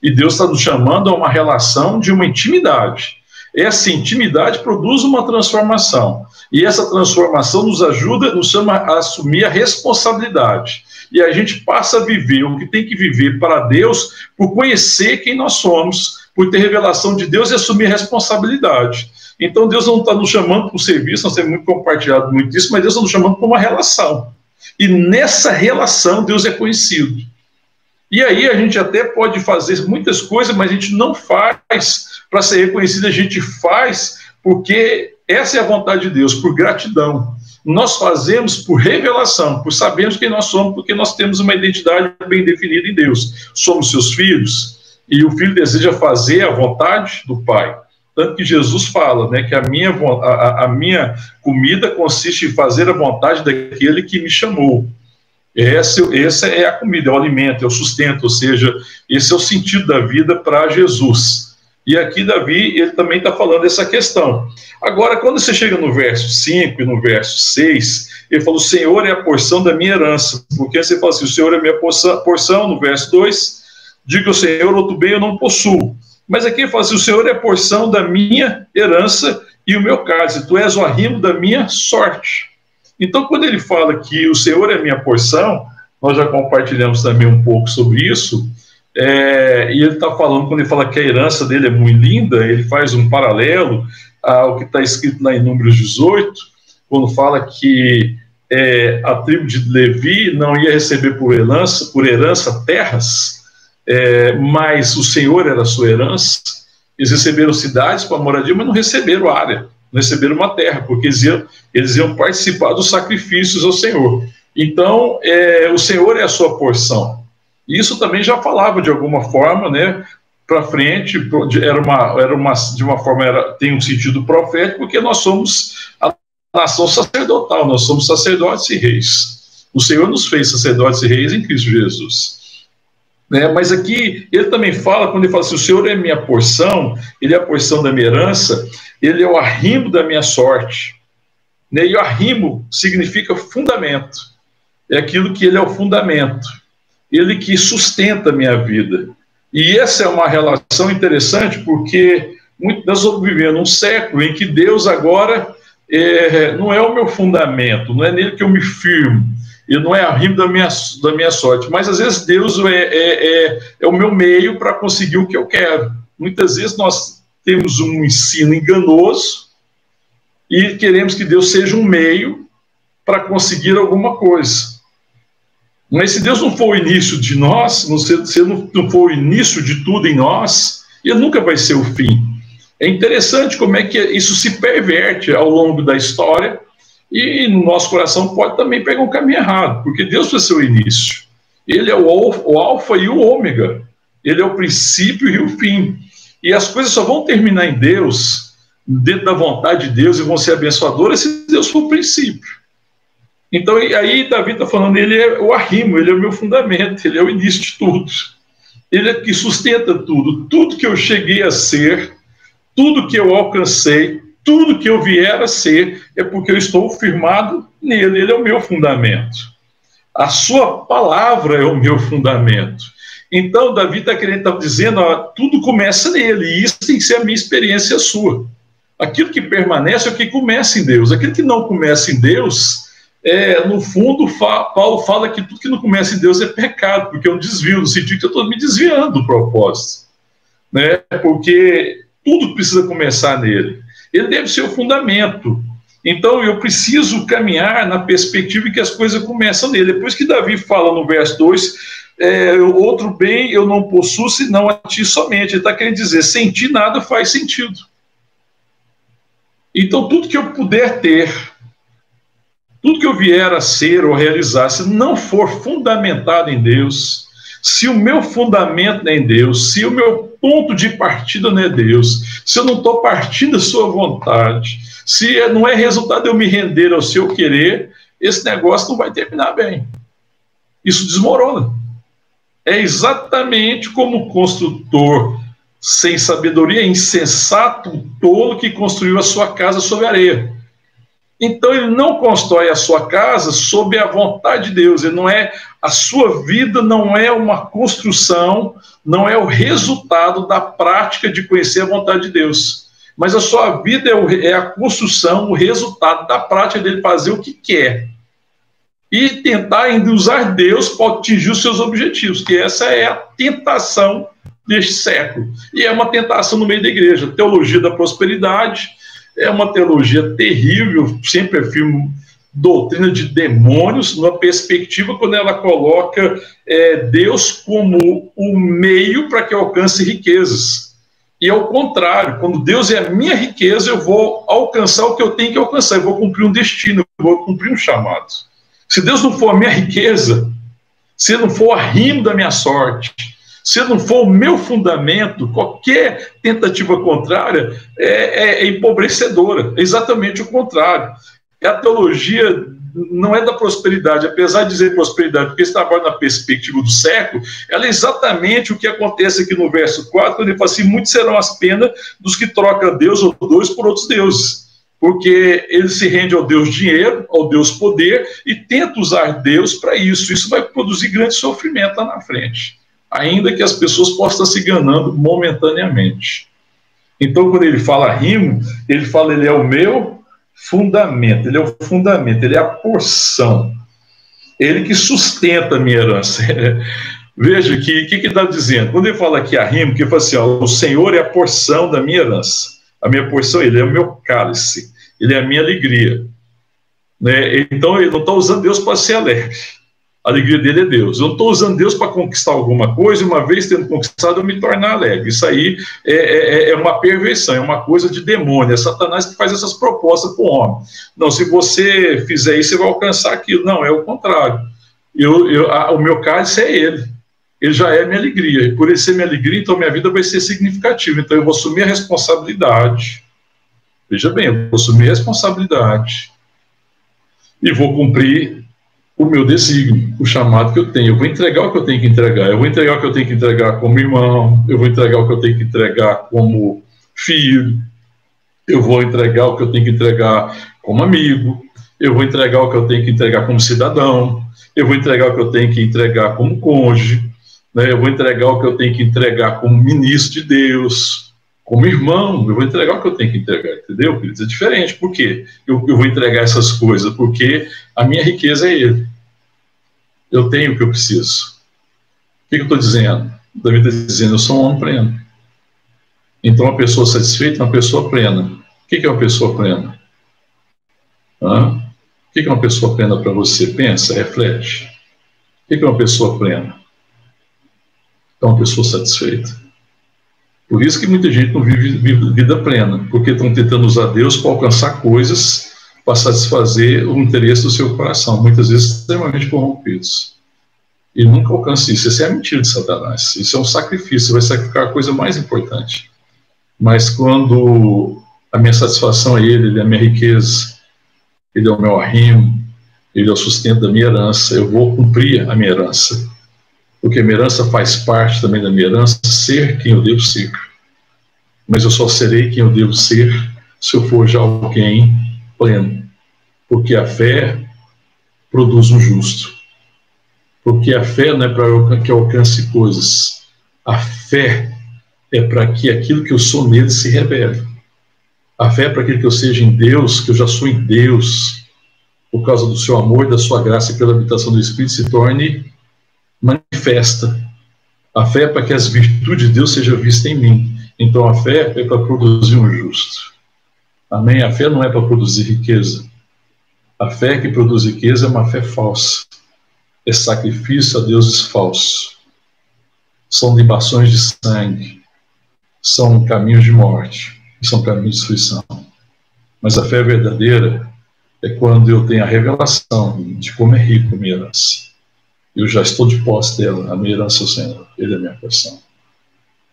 E Deus está nos chamando a uma relação de uma intimidade. Essa intimidade produz uma transformação. E essa transformação nos ajuda, nos chama a assumir a responsabilidade. E a gente passa a viver o que tem que viver para Deus por conhecer quem nós somos, por ter revelação de Deus e assumir responsabilidade. Então Deus não está nos chamando para o serviço, nós temos muito compartilhado muito disso, mas Deus está nos chamando para uma relação. E nessa relação Deus é conhecido. E aí a gente até pode fazer muitas coisas, mas a gente não faz para ser reconhecido, a gente faz porque essa é a vontade de Deus, por gratidão. Nós fazemos por revelação, por sabermos quem nós somos, porque nós temos uma identidade bem definida em Deus. Somos seus filhos, e o filho deseja fazer a vontade do Pai. Tanto que Jesus fala né, que a minha, a, a minha comida consiste em fazer a vontade daquele que me chamou. Esse, essa é a comida, é o alimento, é o sustento, ou seja, esse é o sentido da vida para Jesus. E aqui Davi, ele também está falando dessa questão. Agora, quando você chega no verso 5 e no verso 6, ele fala, o Senhor é a porção da minha herança. Porque você fala assim, o Senhor é a minha porção, porção no verso 2, diga o Senhor, outro bem eu não possuo. Mas aqui ele fala assim, o Senhor é porção da minha herança e o meu cálice, tu és o arrimo da minha sorte. Então, quando ele fala que o Senhor é minha porção, nós já compartilhamos também um pouco sobre isso, é, e ele está falando, quando ele fala que a herança dele é muito linda, ele faz um paralelo ao que está escrito lá em Números 18, quando fala que é, a tribo de Levi não ia receber por herança, por herança terras, é, mas o Senhor era sua herança. Eles receberam cidades para moradia, mas não receberam área, não receberam uma terra, porque eles iam, eles iam participar dos sacrifícios ao Senhor. Então, é, o Senhor é a sua porção. Isso também já falava de alguma forma, né? Para frente, era uma, era uma, de uma forma, era, tem um sentido profético, porque nós somos a nação sacerdotal, nós somos sacerdotes e reis. O Senhor nos fez sacerdotes e reis em Cristo Jesus. Né? Mas aqui ele também fala, quando ele fala assim: o Senhor é minha porção, ele é a porção da minha herança, ele é o arrimo da minha sorte. Né? E o arrimo significa fundamento, é aquilo que ele é o fundamento ele que sustenta a minha vida. E essa é uma relação interessante porque nós estamos vivendo um século em que Deus agora é, não é o meu fundamento, não é nele que eu me firmo, e não é arrimo da minha, da minha sorte, mas às vezes Deus é, é, é, é o meu meio para conseguir o que eu quero. Muitas vezes nós temos um ensino enganoso e queremos que Deus seja um meio para conseguir alguma coisa. Mas se Deus não for o início de nós, se Ele não for o início de tudo em nós, Ele nunca vai ser o fim. É interessante como é que isso se perverte ao longo da história e no nosso coração pode também pegar um caminho errado, porque Deus ser o início. Ele é o, o alfa e o ômega. Ele é o princípio e o fim. E as coisas só vão terminar em Deus, dentro da vontade de Deus, e vão ser abençoadoras se Deus for o princípio. Então, aí Davi está falando, ele é o arrimo, ele é o meu fundamento, ele é o início de tudo. Ele é que sustenta tudo. Tudo que eu cheguei a ser, tudo que eu alcancei, tudo que eu vier a ser, é porque eu estou firmado nele, ele é o meu fundamento. A sua palavra é o meu fundamento. Então, Davi está querendo, tá dizendo, ó, tudo começa nele, e isso tem que ser a minha experiência sua. Aquilo que permanece é o que começa em Deus. Aquilo que não começa em Deus, é, no fundo, fa Paulo fala que tudo que não começa em Deus é pecado, porque é um desvio, no sentido que eu estou me desviando do propósito. Né? Porque tudo precisa começar nele. Ele deve ser o fundamento. Então eu preciso caminhar na perspectiva que as coisas começam nele. Depois que Davi fala no verso 2, é, outro bem eu não possuo senão a ti somente. Ele está querendo dizer, sem ti nada faz sentido. Então tudo que eu puder ter, tudo que eu vier a ser ou realizar, se não for fundamentado em Deus, se o meu fundamento é em Deus, se o meu ponto de partida não é Deus, se eu não estou partindo da sua vontade, se não é resultado eu me render ao seu querer, esse negócio não vai terminar bem. Isso desmorona. É exatamente como o construtor sem sabedoria, insensato, tolo que construiu a sua casa sobre areia. Então ele não constrói a sua casa sob a vontade de Deus. Ele não é a sua vida não é uma construção, não é o resultado da prática de conhecer a vontade de Deus. Mas a sua vida é, é a construção, o resultado da prática dele fazer o que quer. E tentar ainda usar Deus para atingir os seus objetivos, que essa é a tentação deste século. E é uma tentação no meio da igreja. Teologia da prosperidade, é uma teologia terrível, sempre afirmo doutrina de demônios, numa perspectiva quando ela coloca é, Deus como o meio para que alcance riquezas. E ao contrário, quando Deus é a minha riqueza, eu vou alcançar o que eu tenho que alcançar, eu vou cumprir um destino, eu vou cumprir um chamado. Se Deus não for a minha riqueza, se não for a rimo da minha sorte, se não for o meu fundamento, qualquer tentativa contrária é, é, é empobrecedora. É exatamente o contrário. A teologia não é da prosperidade, apesar de dizer prosperidade, porque está agora na perspectiva do século, ela é exatamente o que acontece aqui no verso 4, quando ele fala assim: muitos serão as penas dos que trocam Deus ou dois por outros deuses. Porque ele se rende ao Deus dinheiro, ao Deus poder, e tenta usar Deus para isso. Isso vai produzir grande sofrimento lá na frente ainda que as pessoas possam estar se enganando momentaneamente. Então, quando ele fala rimo, ele fala, ele é o meu fundamento, ele é o fundamento, ele é a porção, ele que sustenta a minha herança. Veja o que, que, que está dizendo. Quando ele fala aqui a rimo, que ele fala assim, ó, o Senhor é a porção da minha herança. A minha porção, ele é o meu cálice, ele é a minha alegria. Né? Então, ele não está usando Deus para ser alegre. A alegria dele é Deus. Eu não estou usando Deus para conquistar alguma coisa, uma vez tendo conquistado, eu me tornar alegre. Isso aí é, é, é, uma perversão, é uma coisa de demônio. É Satanás que faz essas propostas para o homem. Não, se você fizer isso, você vai alcançar aquilo. Não, é o contrário. Eu, eu, a, o meu cálice é ele. Ele já é minha alegria. Por ele ser minha alegria, então minha vida vai ser significativa. Então eu vou assumir a responsabilidade. Veja bem, eu vou assumir a responsabilidade. E vou cumprir o meu desígnio, o chamado que eu tenho. Eu vou entregar o que eu tenho que entregar. Eu vou entregar o que eu tenho que entregar como irmão, eu vou entregar o que eu tenho que entregar como filho, eu vou entregar o que eu tenho que entregar como amigo, eu vou entregar o que eu tenho que entregar como cidadão, eu vou entregar o que eu tenho que entregar como cônjuge, né? eu vou entregar o que eu tenho que entregar como ministro de Deus, Como irmão, eu vou entregar o que eu tenho que entregar, entendeu? É diferente. Por quê? Eu, eu vou entregar essas coisas? Porque a minha riqueza é Ele. Eu tenho o que eu preciso. O que, que eu estou dizendo? Davi está dizendo, eu sou um homem pleno. Então, uma pessoa satisfeita é uma pessoa plena. O que, que é uma pessoa plena? Hã? O que, que é uma pessoa plena para você? Pensa, reflete. O que, que é uma pessoa plena? É uma pessoa satisfeita. Por isso que muita gente não vive, vida plena, porque estão tentando usar Deus para alcançar coisas para satisfazer o interesse do seu coração, muitas vezes extremamente corrompidos. E nunca alcança isso. Isso é a mentira de Satanás. Isso é um sacrifício, vai sacrificar a coisa mais importante. Mas quando a minha satisfação é Ele, Ele é a minha riqueza, Ele é o meu arrimo, Ele é o sustento da minha herança, eu vou cumprir a minha herança porque minha herança faz parte também da minha herança, ser quem eu devo ser. Mas eu só serei quem eu devo ser se eu for já alguém pleno. Porque a fé produz um justo. Porque a fé não é para que alcance coisas. A fé é para que aquilo que eu sou nele se revele. A fé é para que eu seja em Deus, que eu já sou em Deus, por causa do seu amor, da sua graça e pela habitação do Espírito, se torne manifesta. A fé é para que as virtudes de Deus sejam vistas em mim. Então a fé é para produzir um justo. Amém? A fé não é para produzir riqueza. A fé que produz riqueza é uma fé falsa. É sacrifício a deuses falsos. São libações de sangue. São caminhos de morte. São caminhos de destruição. Mas a fé verdadeira é quando eu tenho a revelação de como é rico a minha herança eu já estou de posse dela, a minha herança é Senhor, Ele é a minha porção,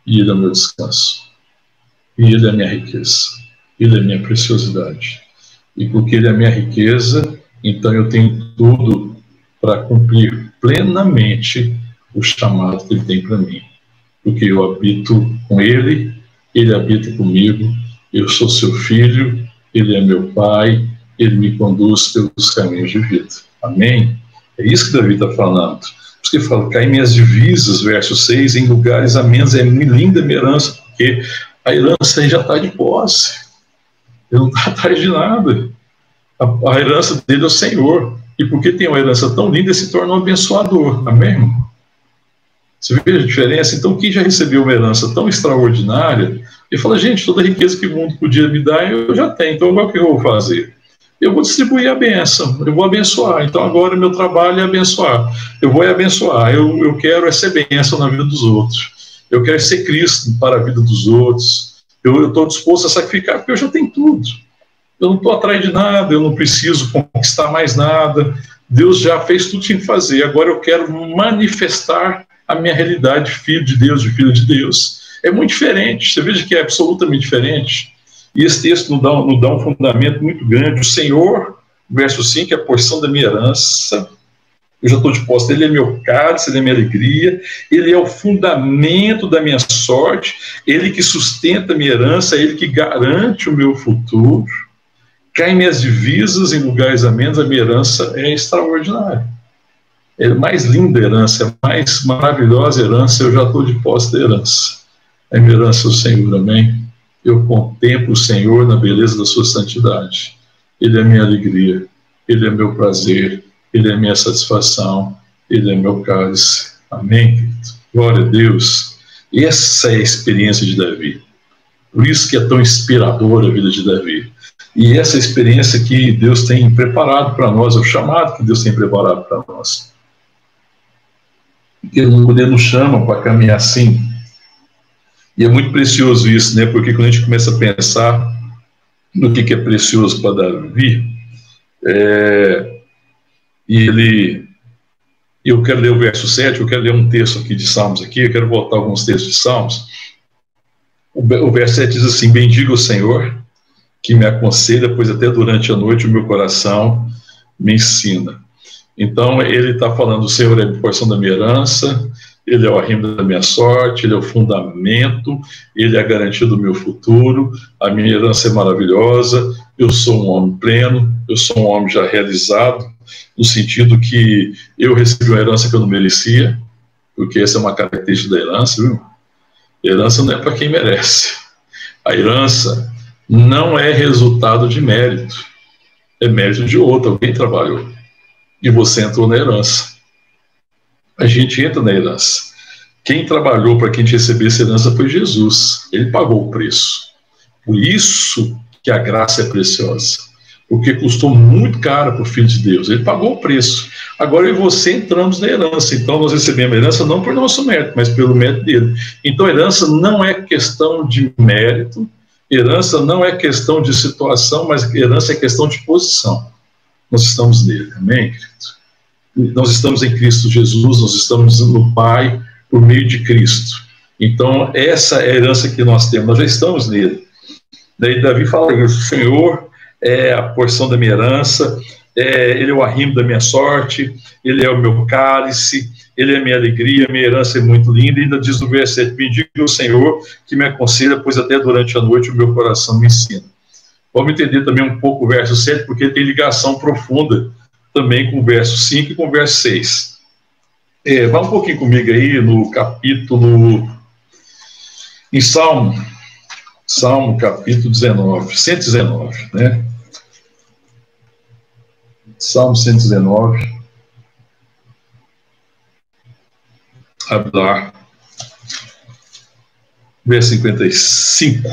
e Ele é o meu descanso, e Ele é a minha riqueza, Ele é a minha preciosidade, e porque Ele é a minha riqueza, então eu tenho tudo para cumprir plenamente o chamado que Ele tem para mim, porque eu habito com Ele, Ele habita comigo, eu sou seu filho, Ele é meu Pai, Ele me conduz pelos caminhos de vida. Amém? É isso que Davi está falando. Por isso que ele fala, cai minhas divisas, verso 6, em lugares a menos, é linda minha herança, porque a herança já está de posse. Ele não está atrás de nada. A, a, herança dele é o Senhor. E porque tem uma herança tão linda, ele se torna um abençoador. Amém? Você vê a diferença? Então, quem já recebeu uma herança tão extraordinária, ele fala, gente, toda a riqueza que o mundo podia me dar, eu já tenho, então o que eu vou fazer? Eu vou distribuir a bênção, eu vou abençoar. Então agora meu trabalho é abençoar. Eu vou abençoar, eu, eu quero é ser bênção na vida dos outros. Eu quero ser Cristo para a vida dos outros. Eu estou disposto a sacrificar porque eu já tenho tudo. Eu não estou atrás de nada, eu não preciso conquistar mais nada. Deus já fez tudo que tinha que fazer. Agora eu quero manifestar a minha realidade, filho de Deus, de filho de Deus. É muito diferente. Você veja que é absolutamente diferente. E esse texto nos dá, nos dá um fundamento muito grande. O Senhor, verso 5, é a porção da minha herança. Eu já estou de posse ele é meu cálice, ele é minha alegria, ele é o fundamento da minha sorte, ele que sustenta a minha herança, ele que garante o meu futuro. Caem minhas divisas em lugares a menos, a minha herança é extraordinária. É mais linda a herança, é mais maravilhosa a herança, eu já estou de posse da herança. É minha herança, o Senhor, amém? Eu contemplo o Senhor na beleza da sua santidade. Ele é minha alegria, ele é meu prazer, ele é minha satisfação, ele é meu cálice. Amém, querido? Glória a Deus. Essa é a experiência de Davi. Por isso que é tão inspiradora a vida de Davi. E essa experiência que Deus tem preparado para nós, é o chamado que Deus tem preparado para nós. Ele nos chama para caminhar assim, e é muito precioso isso, né? Porque quando a gente começa a pensar no que, que é precioso para Davi, é, ele. Eu quero ler o verso 7, eu quero ler um texto aqui de Salmos aqui, eu quero voltar alguns textos de Salmos. O, o verso 7 diz assim: Bendiga o Senhor, que me aconselha, pois até durante a noite o meu coração me ensina. Então, ele está falando: o Senhor é a porção da minha herança, ele é o arrimo da minha sorte, ele é o fundamento, ele é a garantia do meu futuro, a minha herança é maravilhosa, eu sou um homem pleno, eu sou um homem já realizado, no sentido que eu recebi uma herança que eu não merecia, porque essa é uma característica da herança, viu? Herança não é para quem merece. A herança não é resultado de mérito, é mérito de outro, alguém trabalhou. E você entrou na herança. A gente entra na herança. Quem trabalhou para que a gente recebesse herança foi Jesus. Ele pagou o preço. Por isso que a graça é preciosa. Porque custou muito caro para o Filho de Deus. Ele pagou o preço. Agora eu e você entramos na herança. Então nós recebemos a herança não por nosso mérito, mas pelo mérito dele. Então a herança não é questão de mérito, herança não é questão de situação, mas herança é questão de posição. Nós estamos nele. Amém, querido? Nós estamos em Cristo Jesus, nós estamos no Pai por meio de Cristo. Então, essa é a herança que nós temos, nós já estamos nele. Daí Davi fala o Senhor é a porção da minha herança, é, ele é o arrimo da minha sorte, ele é o meu cálice, ele é minha alegria, minha herança é muito linda, e ainda diz no 7, bendiga o Senhor que me aconselha, pois até durante a noite o meu coração me ensina. Vamos entender também um pouco o verso 7, porque tem ligação profunda também com o verso 5 e com o verso 6. É, vá um pouquinho comigo aí no capítulo. Em Salmo, Salmo capítulo 19, 119, né? Salmo 119. Abre lá. Verso 55.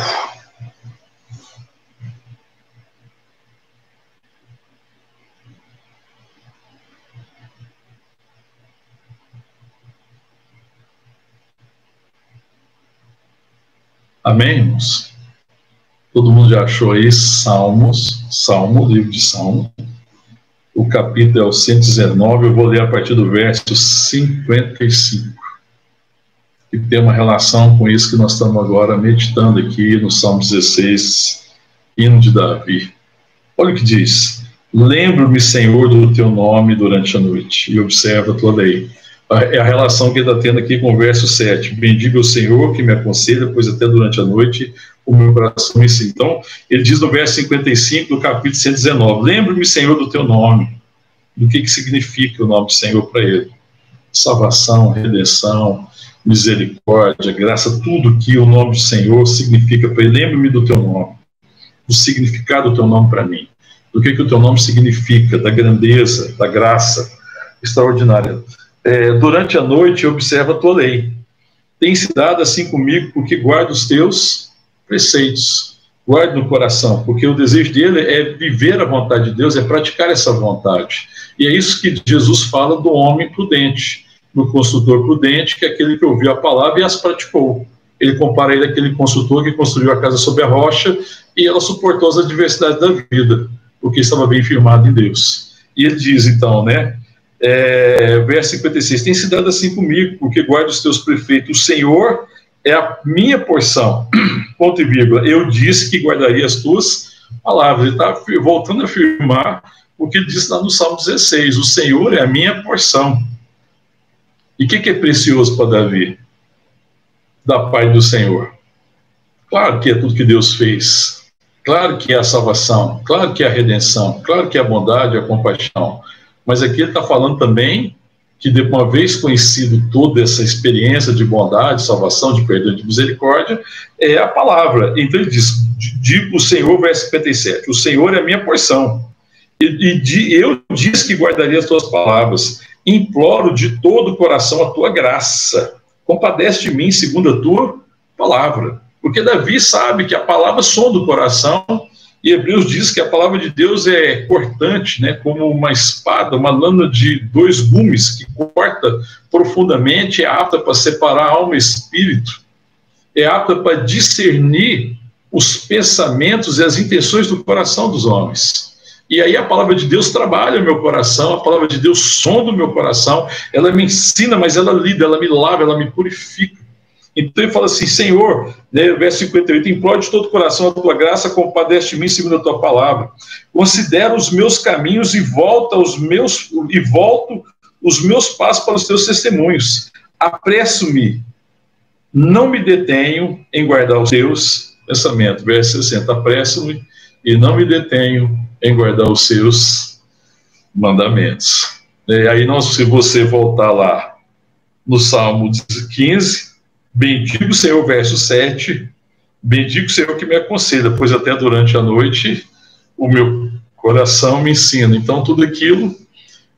Amém, irmãos? Todo mundo já achou aí Salmos, Salmo, livro de Salmo. O capítulo é o 119, eu vou ler a partir do verso 55. E tem uma relação com isso que nós estamos agora meditando aqui no Salmo 16, hino de Davi. Olha o que diz: Lembro-me, Senhor, do teu nome durante a noite, e observa a tua lei é a relação que ele está tendo aqui com o verso 7. Bendiga o Senhor que me aconselha, pois até durante a noite o meu coração ensina. Então, ele diz no verso 55 do capítulo 119: Lembre-me, Senhor, do teu nome. Do que, que significa o nome do Senhor para ele? Salvação, redenção, misericórdia, graça, tudo que o nome do Senhor significa para ele. Lembre-me do teu nome, do significado do teu nome para mim, do que, que o teu nome significa, da grandeza, da graça extraordinária é, durante a noite observa a tua lei. Tem se dado assim comigo, porque guardo os teus preceitos. Guarde no coração, porque o desejo dele é viver a vontade de Deus, é praticar essa vontade. E é isso que Jesus fala do homem prudente, do consultor prudente, que é aquele que ouviu a palavra e as praticou. Ele compara ele àquele consultor que construiu a casa sobre a rocha e ela suportou as adversidades da vida, porque estava bem firmado em Deus. E ele diz então, né? É, verso 56, tem se dado assim comigo, porque guardo os teus prefeitos, o Senhor é a minha porção, ponto e vírgula, eu disse que guardaria as tuas palavras, ele está voltando a afirmar o que ele disse lá no Salmo 16, o Senhor é a minha porção, e o que, que é precioso para Davi? Da paz do Senhor, claro que é tudo que Deus fez, claro que é a salvação, claro que é a redenção, claro que é a bondade, a compaixão, mas aqui ele está falando também que, de uma vez conhecido toda essa experiência de bondade, salvação, de perdão, de misericórdia, é a palavra. Então ele diz: digo o Senhor, verso 57, o Senhor é a minha porção. E, e eu disse que guardaria as tuas palavras. Imploro de todo o coração a tua graça. Compadece de mim segundo a tua palavra. Porque Davi sabe que a palavra som do coração e Hebreus diz que a palavra de Deus é cortante, né, como uma espada, uma lâmina de dois gumes que corta profundamente, é apta para separar alma e espírito, é apta para discernir os pensamentos e as intenções do coração dos homens. E aí a palavra de Deus trabalha o meu coração, a palavra de Deus sonda o meu coração, ela me ensina, mas ela lida, ela me lava, ela me purifica. Então ele fala assim: Senhor, né, verso 58, implore de todo o coração a tua graça, compadece de mim segundo a tua palavra. Considera os meus caminhos e volta os meus e volto os meus passos para os teus testemunhos. Apresso-me, não me detenho em guardar os teus pensamentos. Verso 60, apresso-me e não me detenho em guardar os seus mandamentos. E aí, nós, se você voltar lá no Salmo 15, Bendigo o Senhor, verso 7, Bendigo o Senhor que me aconselha, pois até durante a noite o meu coração me ensina. Então, tudo aquilo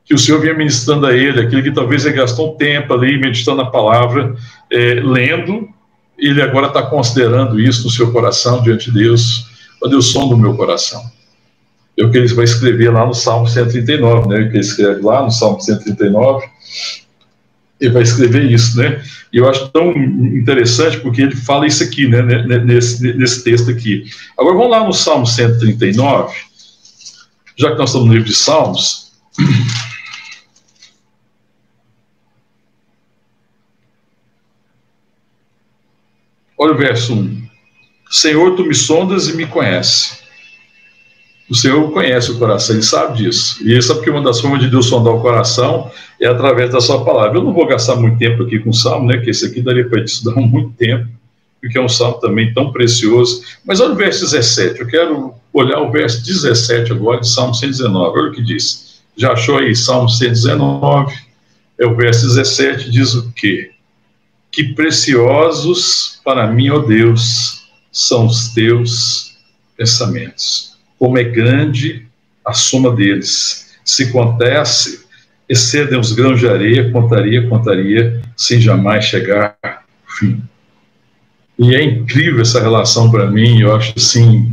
que o Senhor vinha ministrando a ele, aquilo que talvez ele gastou tempo ali meditando a palavra, é, lendo, ele agora está considerando isso no seu coração diante de Deus. Olha o som do meu coração. É o que ele vai escrever lá no Salmo 139, né? O que ele escreve lá no Salmo 139, ele vai escrever isso, né? E eu acho tão interessante porque ele fala isso aqui, né? Nesse, nesse texto aqui. Agora vamos lá no Salmo 139, já que nós estamos no livro de Salmos. Olha o verso 1. Senhor, tu me sondas e me conhece. O Senhor conhece o coração, ele sabe disso. E sabe que uma das formas de Deus sondar o coração é através da sua palavra. Eu não vou gastar muito tempo aqui com o salmo, né? Que esse aqui daria para estudar muito tempo, porque é um salmo também tão precioso. Mas olha o verso 17. Eu quero olhar o verso 17 agora de Salmo 119. Olha o que diz. Já achou aí Salmo 119? É o verso 17, diz o quê? Que preciosos para mim, ó Deus, são os teus pensamentos. Como é grande a soma deles. Se acontece, excedem os grãos de areia, contaria, contaria, sem jamais chegar ao fim. E é incrível essa relação para mim, eu acho assim,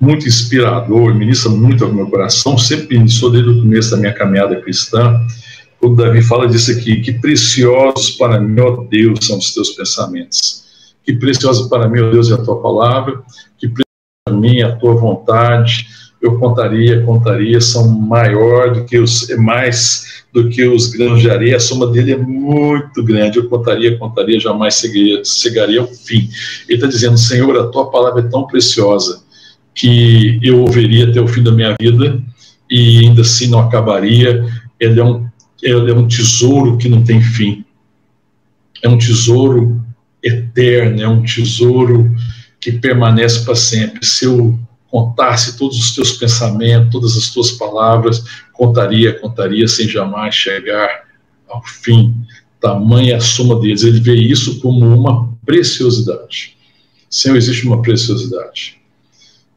muito inspirador, ministra muito ao meu coração, sempre iniciou desde o começo da minha caminhada cristã, o Davi fala disso aqui, que preciosos para mim, ó Deus, são os teus pensamentos. Que precioso para mim, ó Deus, é a tua palavra. Que é a tua vontade. Eu contaria, contaria, são maior do que os, é mais do que os grãos de areia. A soma dele é muito grande. Eu contaria, contaria, jamais chegaria, chegaria ao fim. Ele está dizendo, Senhor, a tua palavra é tão preciosa que eu ouviria até o fim da minha vida e ainda assim não acabaria. Ele é um é um tesouro que não tem fim. É um tesouro eterno, é um tesouro que permanece para sempre. Se eu contasse todos os teus pensamentos, todas as tuas palavras, contaria, contaria sem jamais chegar ao fim. Tamanha a soma deles. Ele vê isso como uma preciosidade. Senhor, existe uma preciosidade.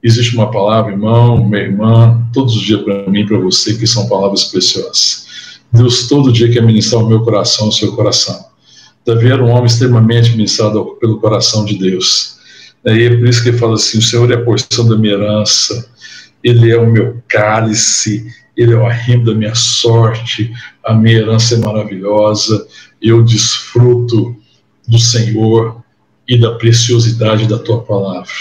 Existe uma palavra, irmão, minha irmã, todos os dias para mim, para você, que são palavras preciosas. Deus todo dia quer ministrar o meu coração, o seu coração. Davi era um homem extremamente ministrado pelo coração de Deus. E é por isso que ele fala assim: o Senhor é a porção da minha herança, Ele é o meu cálice, Ele é o arrimo da minha sorte, a minha herança é maravilhosa, eu desfruto do Senhor e da preciosidade da tua palavra.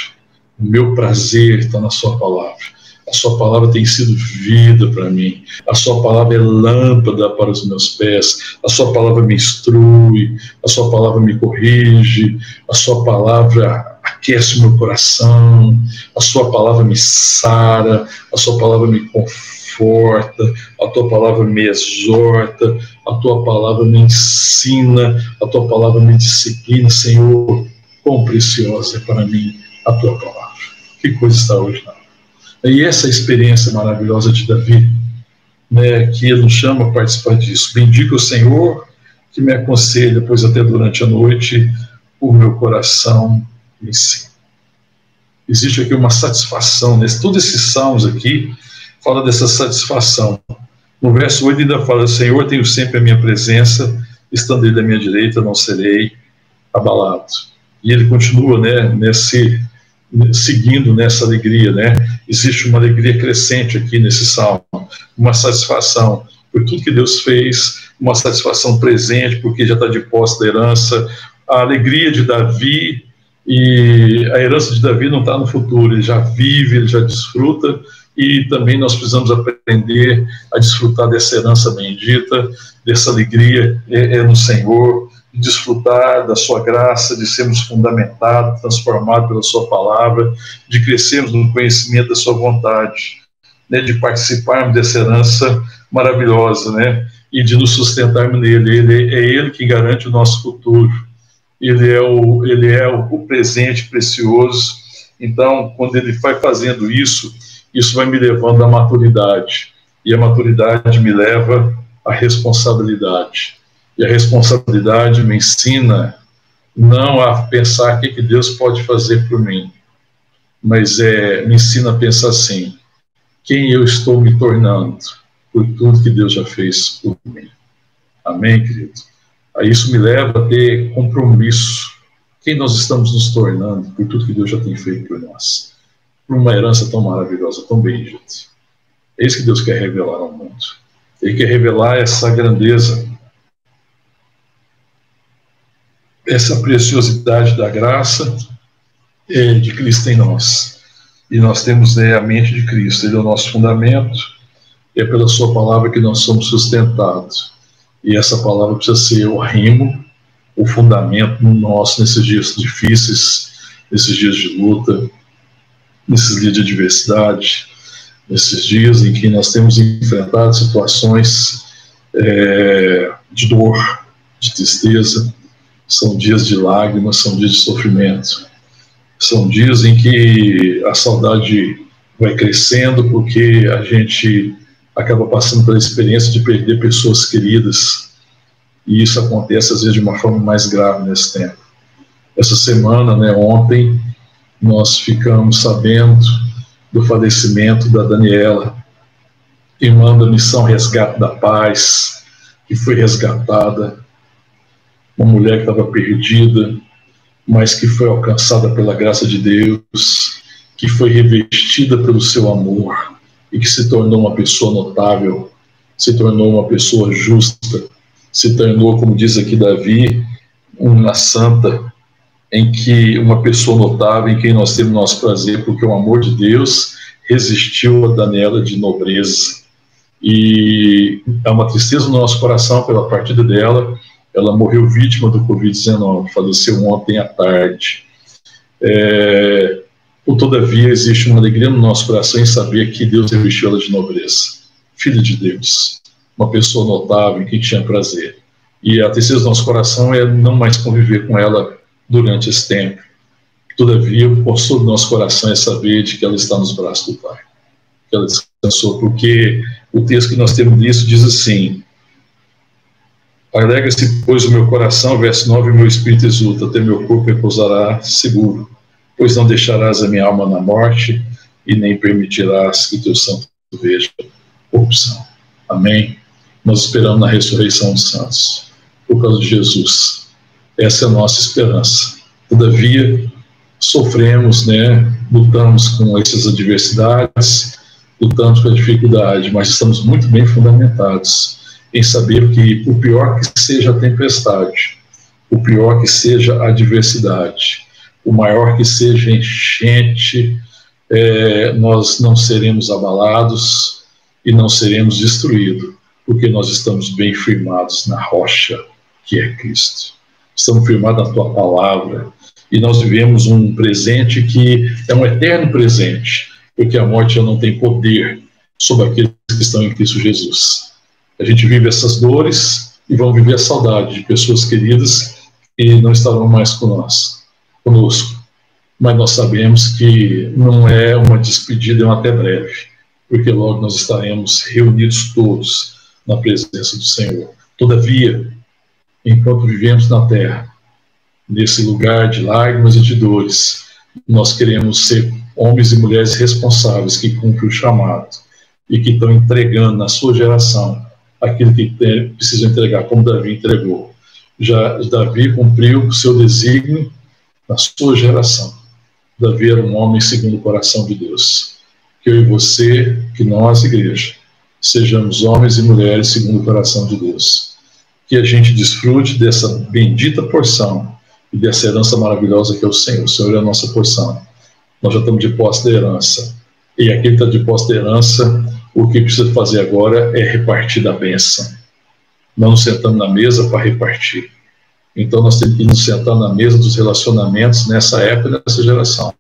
O meu prazer está na sua palavra. A sua palavra tem sido vida para mim. A sua palavra é lâmpada para os meus pés. A sua palavra me instrui. A sua palavra me corrige. A sua palavra aquece o meu coração. A sua palavra me sara. A sua palavra me conforta. A tua palavra me exorta. A tua palavra me ensina. A tua palavra me disciplina, Senhor. Quão preciosa é para mim a tua palavra. Que coisa na e essa experiência maravilhosa de Davi, né, que nos chama a participar disso. Bendiga o Senhor que me aconselha, pois até durante a noite o meu coração me ensina. Existe aqui uma satisfação, nesse, todos esses salmos aqui fala dessa satisfação. No verso 8 ainda fala, Senhor, tenho sempre a minha presença, estando ele à minha direita, não serei abalado. E ele continua, né, nesse seguindo nessa alegria, né? Existe uma alegria crescente aqui nesse salmo, uma satisfação por tudo que Deus fez, uma satisfação presente porque já está de posse da herança, a alegria de Davi e a herança de Davi não está no futuro, ele já vive, ele já desfruta e também nós precisamos aprender a desfrutar dessa herança bendita, dessa alegria é, é no Senhor, desfrutar da sua graça, de sermos fundamentados, transformados pela sua palavra, de crescermos no conhecimento da sua vontade, né, de participarmos dessa herança maravilhosa, né, e de nos sustentarmos nele. Ele é ele que garante o nosso futuro. Ele é o ele é o presente precioso. Então, quando ele vai fazendo isso, isso vai me levando à maturidade. E a maturidade me leva à responsabilidade. E a responsabilidade me ensina não a pensar o que, que Deus pode fazer por mim, mas é, me ensina a pensar assim: quem eu estou me tornando por tudo que Deus já fez por mim. Amém, querido? Isso me leva a ter compromisso. Quem nós estamos nos tornando por tudo que Deus já tem feito por nós. Por uma herança tão maravilhosa, tão bendita. É isso que Deus quer revelar ao mundo. Ele quer revelar essa grandeza, essa preciosidade da graça é, de Cristo em nós. E nós temos é, a mente de Cristo, Ele é o nosso fundamento, é pela Sua palavra que nós somos sustentados. E essa palavra precisa ser o rimo, o fundamento nosso nesses dias difíceis, nesses dias de luta, nesses dias de adversidade, nesses dias em que nós temos enfrentado situações é, de dor, de tristeza, são dias de lágrimas, são dias de sofrimento, são dias em que a saudade vai crescendo porque a gente acaba passando pela experiência de perder pessoas queridas. E isso acontece às vezes de uma forma mais grave nesse tempo. Essa semana, né, ontem, nós ficamos sabendo do falecimento da Daniela, irmã da Missão Resgate da Paz, que foi resgatada, uma mulher que estava perdida, mas que foi alcançada pela graça de Deus, que foi revestida pelo seu amor e que se tornou uma pessoa notável, se tornou uma pessoa justa, se tornou, como diz aqui Davi, uma santa, em que uma pessoa notável, em quem nós temos nosso prazer, porque o amor de Deus resistiu a Daniela de nobreza. E é uma tristeza no nosso coração pela partida dela. Ela morreu vítima do Covid-19, faleceu ontem à tarde. É, todavia, existe uma alegria no nosso coração em saber que Deus revestiu ela de nobreza. Filha de Deus, uma pessoa notável em quem tinha prazer. E a tristeza do nosso coração é não mais conviver com ela durante esse tempo. Todavia, o consolo do nosso coração é saber de que ela está nos braços do Pai, que ela descansou, porque o texto que nós temos disso diz assim: Alegra-se, pois, o meu coração, verso 9, o meu espírito exulta, até meu corpo repousará seguro, pois não deixarás a minha alma na morte e nem permitirás que teu santo veja corrupção. Amém. Nós esperamos na ressurreição dos santos, por causa de Jesus. Essa é a nossa esperança. Todavia, sofremos, né, lutamos com essas adversidades, lutamos com a dificuldade, mas estamos muito bem fundamentados em saber que, o pior que seja a tempestade, o pior que seja a adversidade, o maior que seja enchente, é, nós não seremos abalados e não seremos destruídos, porque nós estamos bem firmados na rocha que é Cristo. Estamos firmados na tua palavra, e nós vivemos um presente que é um eterno presente, porque a morte não tem poder sobre aqueles que estão em Cristo Jesus. A gente vive essas dores e vamos viver a saudade de pessoas queridas que não estarão mais nós, conosco. Mas nós sabemos que não é uma despedida, é um até breve, porque logo nós estaremos reunidos todos na presença do Senhor. Todavia, enquanto vivemos na terra, nesse lugar de lágrimas e de dores, nós queremos ser homens e mulheres responsáveis que cumprem o chamado e que estão entregando na sua geração aquilo que precisam entregar, como Davi entregou. Já Davi cumpriu o seu desígnio na sua geração. Davi era um homem segundo o coração de Deus. Que eu e você, que nós, igreja, sejamos homens e mulheres segundo o coração de Deus. Que a gente desfrute dessa bendita porção e dessa herança maravilhosa que é o Senhor. O Senhor é a nossa porção. Nós já estamos de posse da herança. E aquele está de posse da herança, o que precisa fazer agora é repartir da bênção. Nós nos sentamos na mesa para repartir. Então nós temos que nos sentar na mesa dos relacionamentos nessa época, nessa geração,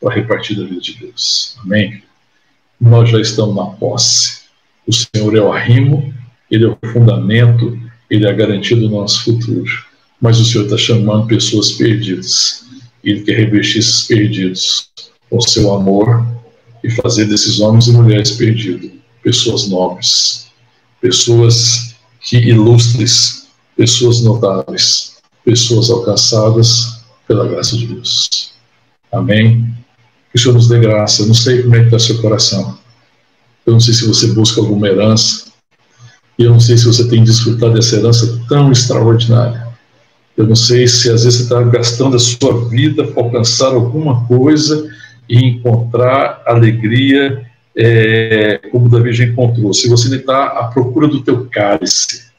para repartir da vida de Deus. Amém? Nós já estamos na posse. O Senhor é o arrimo, Ele é o fundamento, Ele é a garantia do nosso futuro mas o Senhor está chamando pessoas perdidas. Ele quer revestir esses perdidos com seu amor e fazer desses homens e mulheres perdidos pessoas nobres, pessoas que ilustres, pessoas notáveis, pessoas alcançadas pela graça de Deus. Amém? Que o Senhor nos dê graça. Eu não sei como é que está seu coração. Eu não sei se você busca alguma herança. E eu não sei se você tem desfrutado dessa herança tão extraordinária. Eu não sei se às vezes você está gastando a sua vida para alcançar alguma coisa e encontrar alegria é, como Davi já encontrou. Se você está à procura do teu cálice,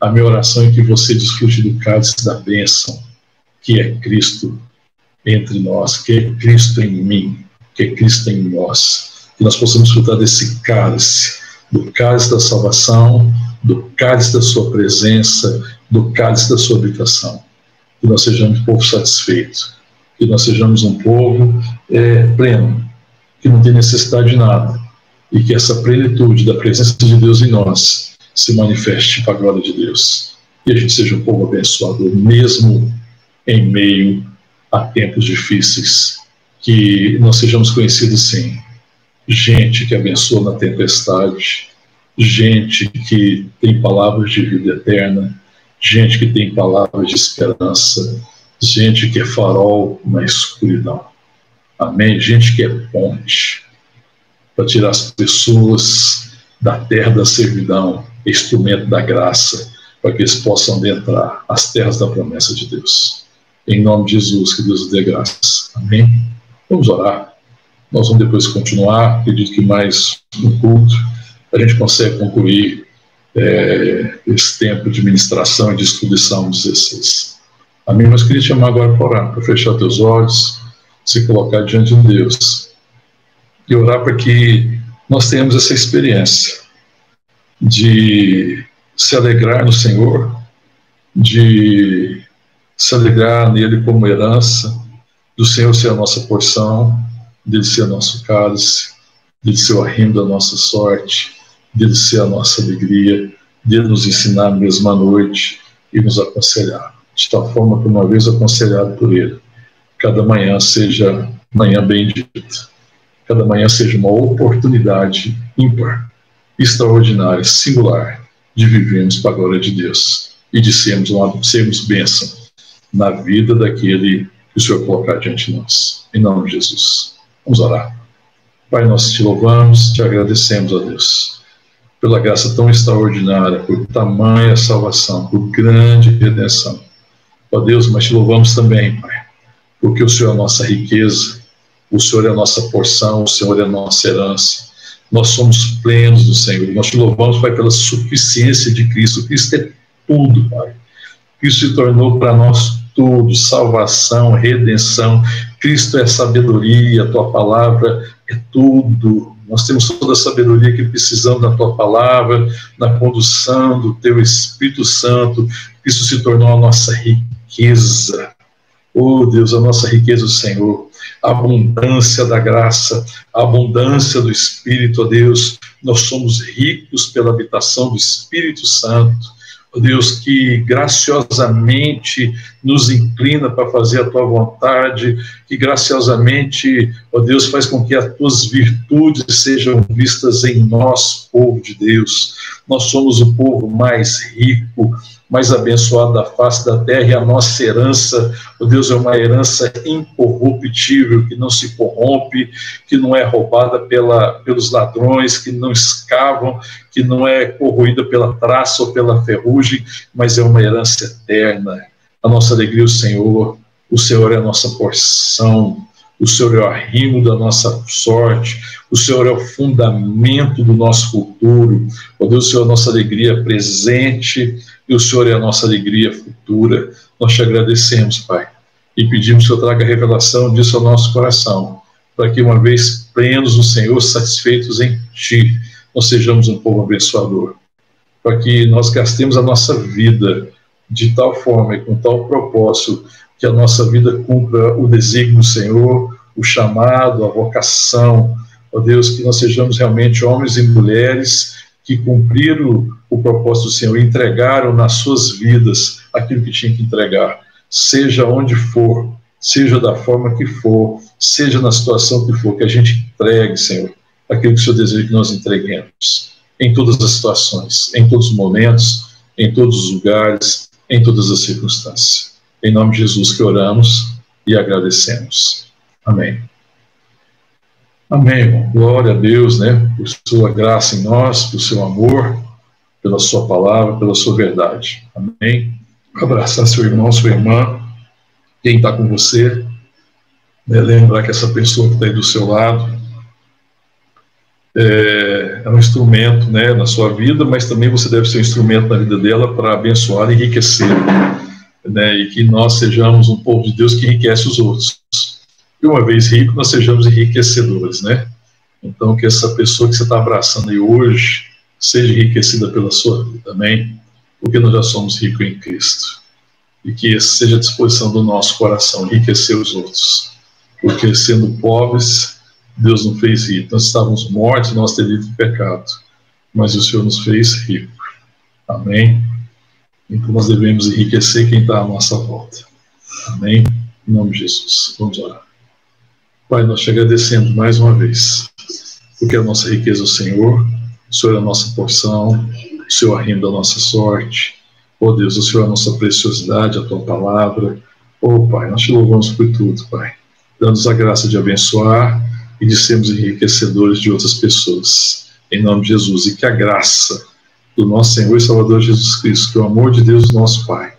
a minha oração é que você desfrute do cálice da bênção, que é Cristo entre nós, que é Cristo em mim, que é Cristo em nós. Que nós possamos desfrutar desse cálice, do cálice da salvação, do cálice da sua presença, do cálice da sua habitação. Que nós sejamos um povo satisfeito, que nós sejamos um povo é, pleno, que não tem necessidade de nada, e que essa plenitude da presença de Deus em nós se manifeste para a glória de Deus. E a gente seja um povo abençoado, mesmo em meio a tempos difíceis, que nós sejamos conhecidos sim. Gente que abençoa na tempestade, gente que tem palavras de vida eterna, gente que tem palavras de esperança, gente que é farol na escuridão. Amém? Gente que é ponte para tirar as pessoas da terra da servidão, instrumento da graça, para que eles possam adentrar as terras da promessa de Deus. Em nome de Jesus, que Deus dê graças. Amém? Vamos orar. Nós vamos depois continuar. Acredito que mais um culto a gente consegue concluir é, esse tempo de ministração e de estudo de Salmo 16. Amém? Mas queria te chamar agora para orar, para fechar teus olhos se colocar diante de Deus e orar para que nós tenhamos essa experiência de se alegrar no Senhor, de se alegrar nele como herança, do Senhor ser a nossa porção, dele ser nosso cálice, dele ser o arrimo da nossa sorte, dele ser a nossa alegria, dele nos ensinar a mesma noite e nos aconselhar, de tal forma que uma vez aconselhado por ele, cada manhã seja manhã bendita, cada manhã seja uma oportunidade ímpar, extraordinária, singular, de vivermos para a glória de Deus e de sermos, uma, sermos bênção na vida daquele que o Senhor colocar diante de nós. Em nome de Jesus. Vamos orar. Pai, nós te louvamos, te agradecemos, a Deus, pela graça tão extraordinária, por tamanha salvação, por grande redenção. Ó Deus, mas te louvamos também, Pai, porque o Senhor é a nossa riqueza, o Senhor é a nossa porção, o Senhor é a nossa herança. Nós somos plenos do Senhor. Nós te louvamos, Pai, pela suficiência de Cristo. Cristo é tudo, Pai. Cristo se tornou para nós tudo, salvação, redenção. Cristo é sabedoria, a tua palavra é tudo. Nós temos toda a sabedoria que precisamos da tua palavra, na condução do teu Espírito Santo. Cristo se tornou a nossa riqueza. Oh Deus, a nossa riqueza do Senhor, a abundância da graça, a abundância do Espírito, ó Deus, nós somos ricos pela habitação do Espírito Santo. Ó Deus, que graciosamente nos inclina para fazer a tua vontade, que graciosamente, ó Deus, faz com que as tuas virtudes sejam vistas em nós, povo de Deus. Nós somos o povo mais rico, mais abençoado da face da terra, e a nossa herança, o Deus, é uma herança incorruptível, que não se corrompe, que não é roubada pela, pelos ladrões, que não escavam, que não é corroída pela traça ou pela ferrugem, mas é uma herança eterna. A nossa alegria, o Senhor, o Senhor é a nossa porção, o Senhor é o arrimo da nossa sorte, o Senhor é o fundamento do nosso futuro, ó Deus, o Senhor é a nossa alegria presente, e o Senhor é a nossa alegria futura. Nós te agradecemos, Pai, e pedimos que o Senhor traga revelação disso ao nosso coração, para que, uma vez plenos no Senhor, satisfeitos em Ti, nós sejamos um povo abençoador, para que nós gastemos a nossa vida de tal forma e com tal propósito que a nossa vida cumpra o desígnio do Senhor, o chamado, a vocação, ó Deus, que nós sejamos realmente homens e mulheres que cumpriram o propósito do Senhor, entregaram nas suas vidas aquilo que tinham que entregar, seja onde for, seja da forma que for, seja na situação que for, que a gente entregue, Senhor, aquilo que o Senhor deseja que nós entreguemos, em todas as situações, em todos os momentos, em todos os lugares, em todas as circunstâncias. Em nome de Jesus que oramos e agradecemos. Amém. Amém, irmão. Glória a Deus, né? Por sua graça em nós, por seu amor, pela sua palavra, pela sua verdade. Amém. Abraçar seu irmão, sua irmã, quem está com você. Né? Lembrar que essa pessoa que está aí do seu lado é, é, um instrumento né, na sua vida, mas também você deve ser um instrumento na vida dela para abençoar e enriquecer. Né? E que nós sejamos um povo de Deus que enriquece os outros e uma vez rico, nós sejamos enriquecedores, né? Então, que essa pessoa que você está abraçando aí hoje seja enriquecida pela sua vida, amém? Porque nós já somos ricos em Cristo. E que seja a disposição do nosso coração, enriquecer os outros. Porque sendo pobres, Deus não fez rico. Nós estávamos mortos, nós teríamos pecado. Mas o Senhor nos fez rico. Amém? Então nós devemos enriquecer quem está à nossa volta. Amém? Em nome de Jesus. Vamos orar. Pai, nós te agradecemos mais uma vez, porque a nossa riqueza é o Senhor, o Senhor é a nossa porção, o Senhor arrindo a nossa sorte. Oh Deus, o Senhor é a nossa preciosidade, a tua palavra. Oh Pai, nós te louvamos por tudo, Pai. Dando-nos a graça de abençoar e de sermos enriquecedores de outras pessoas. Em nome de Jesus. E que a graça do nosso Senhor e Salvador Jesus Cristo, que o amor de Deus, nosso Pai,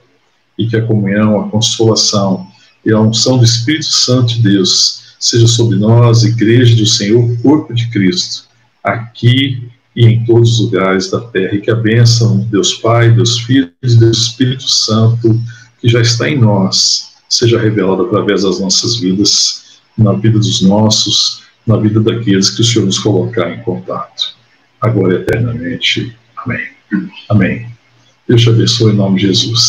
e que a comunhão, a consolação e a unção do Espírito Santo de Deus seja sobre nós, Igreja do Senhor, Corpo de Cristo, aqui e em todos os lugares da terra, e que a bênção de Deus Pai, Deus Filho e Deus Espírito Santo, que já está em nós, seja revelada através das nossas vidas, na vida dos nossos, na vida daqueles que o Senhor nos colocar em contato, agora e eternamente. Amém. Amém. Deus te abençoe em nome de Jesus.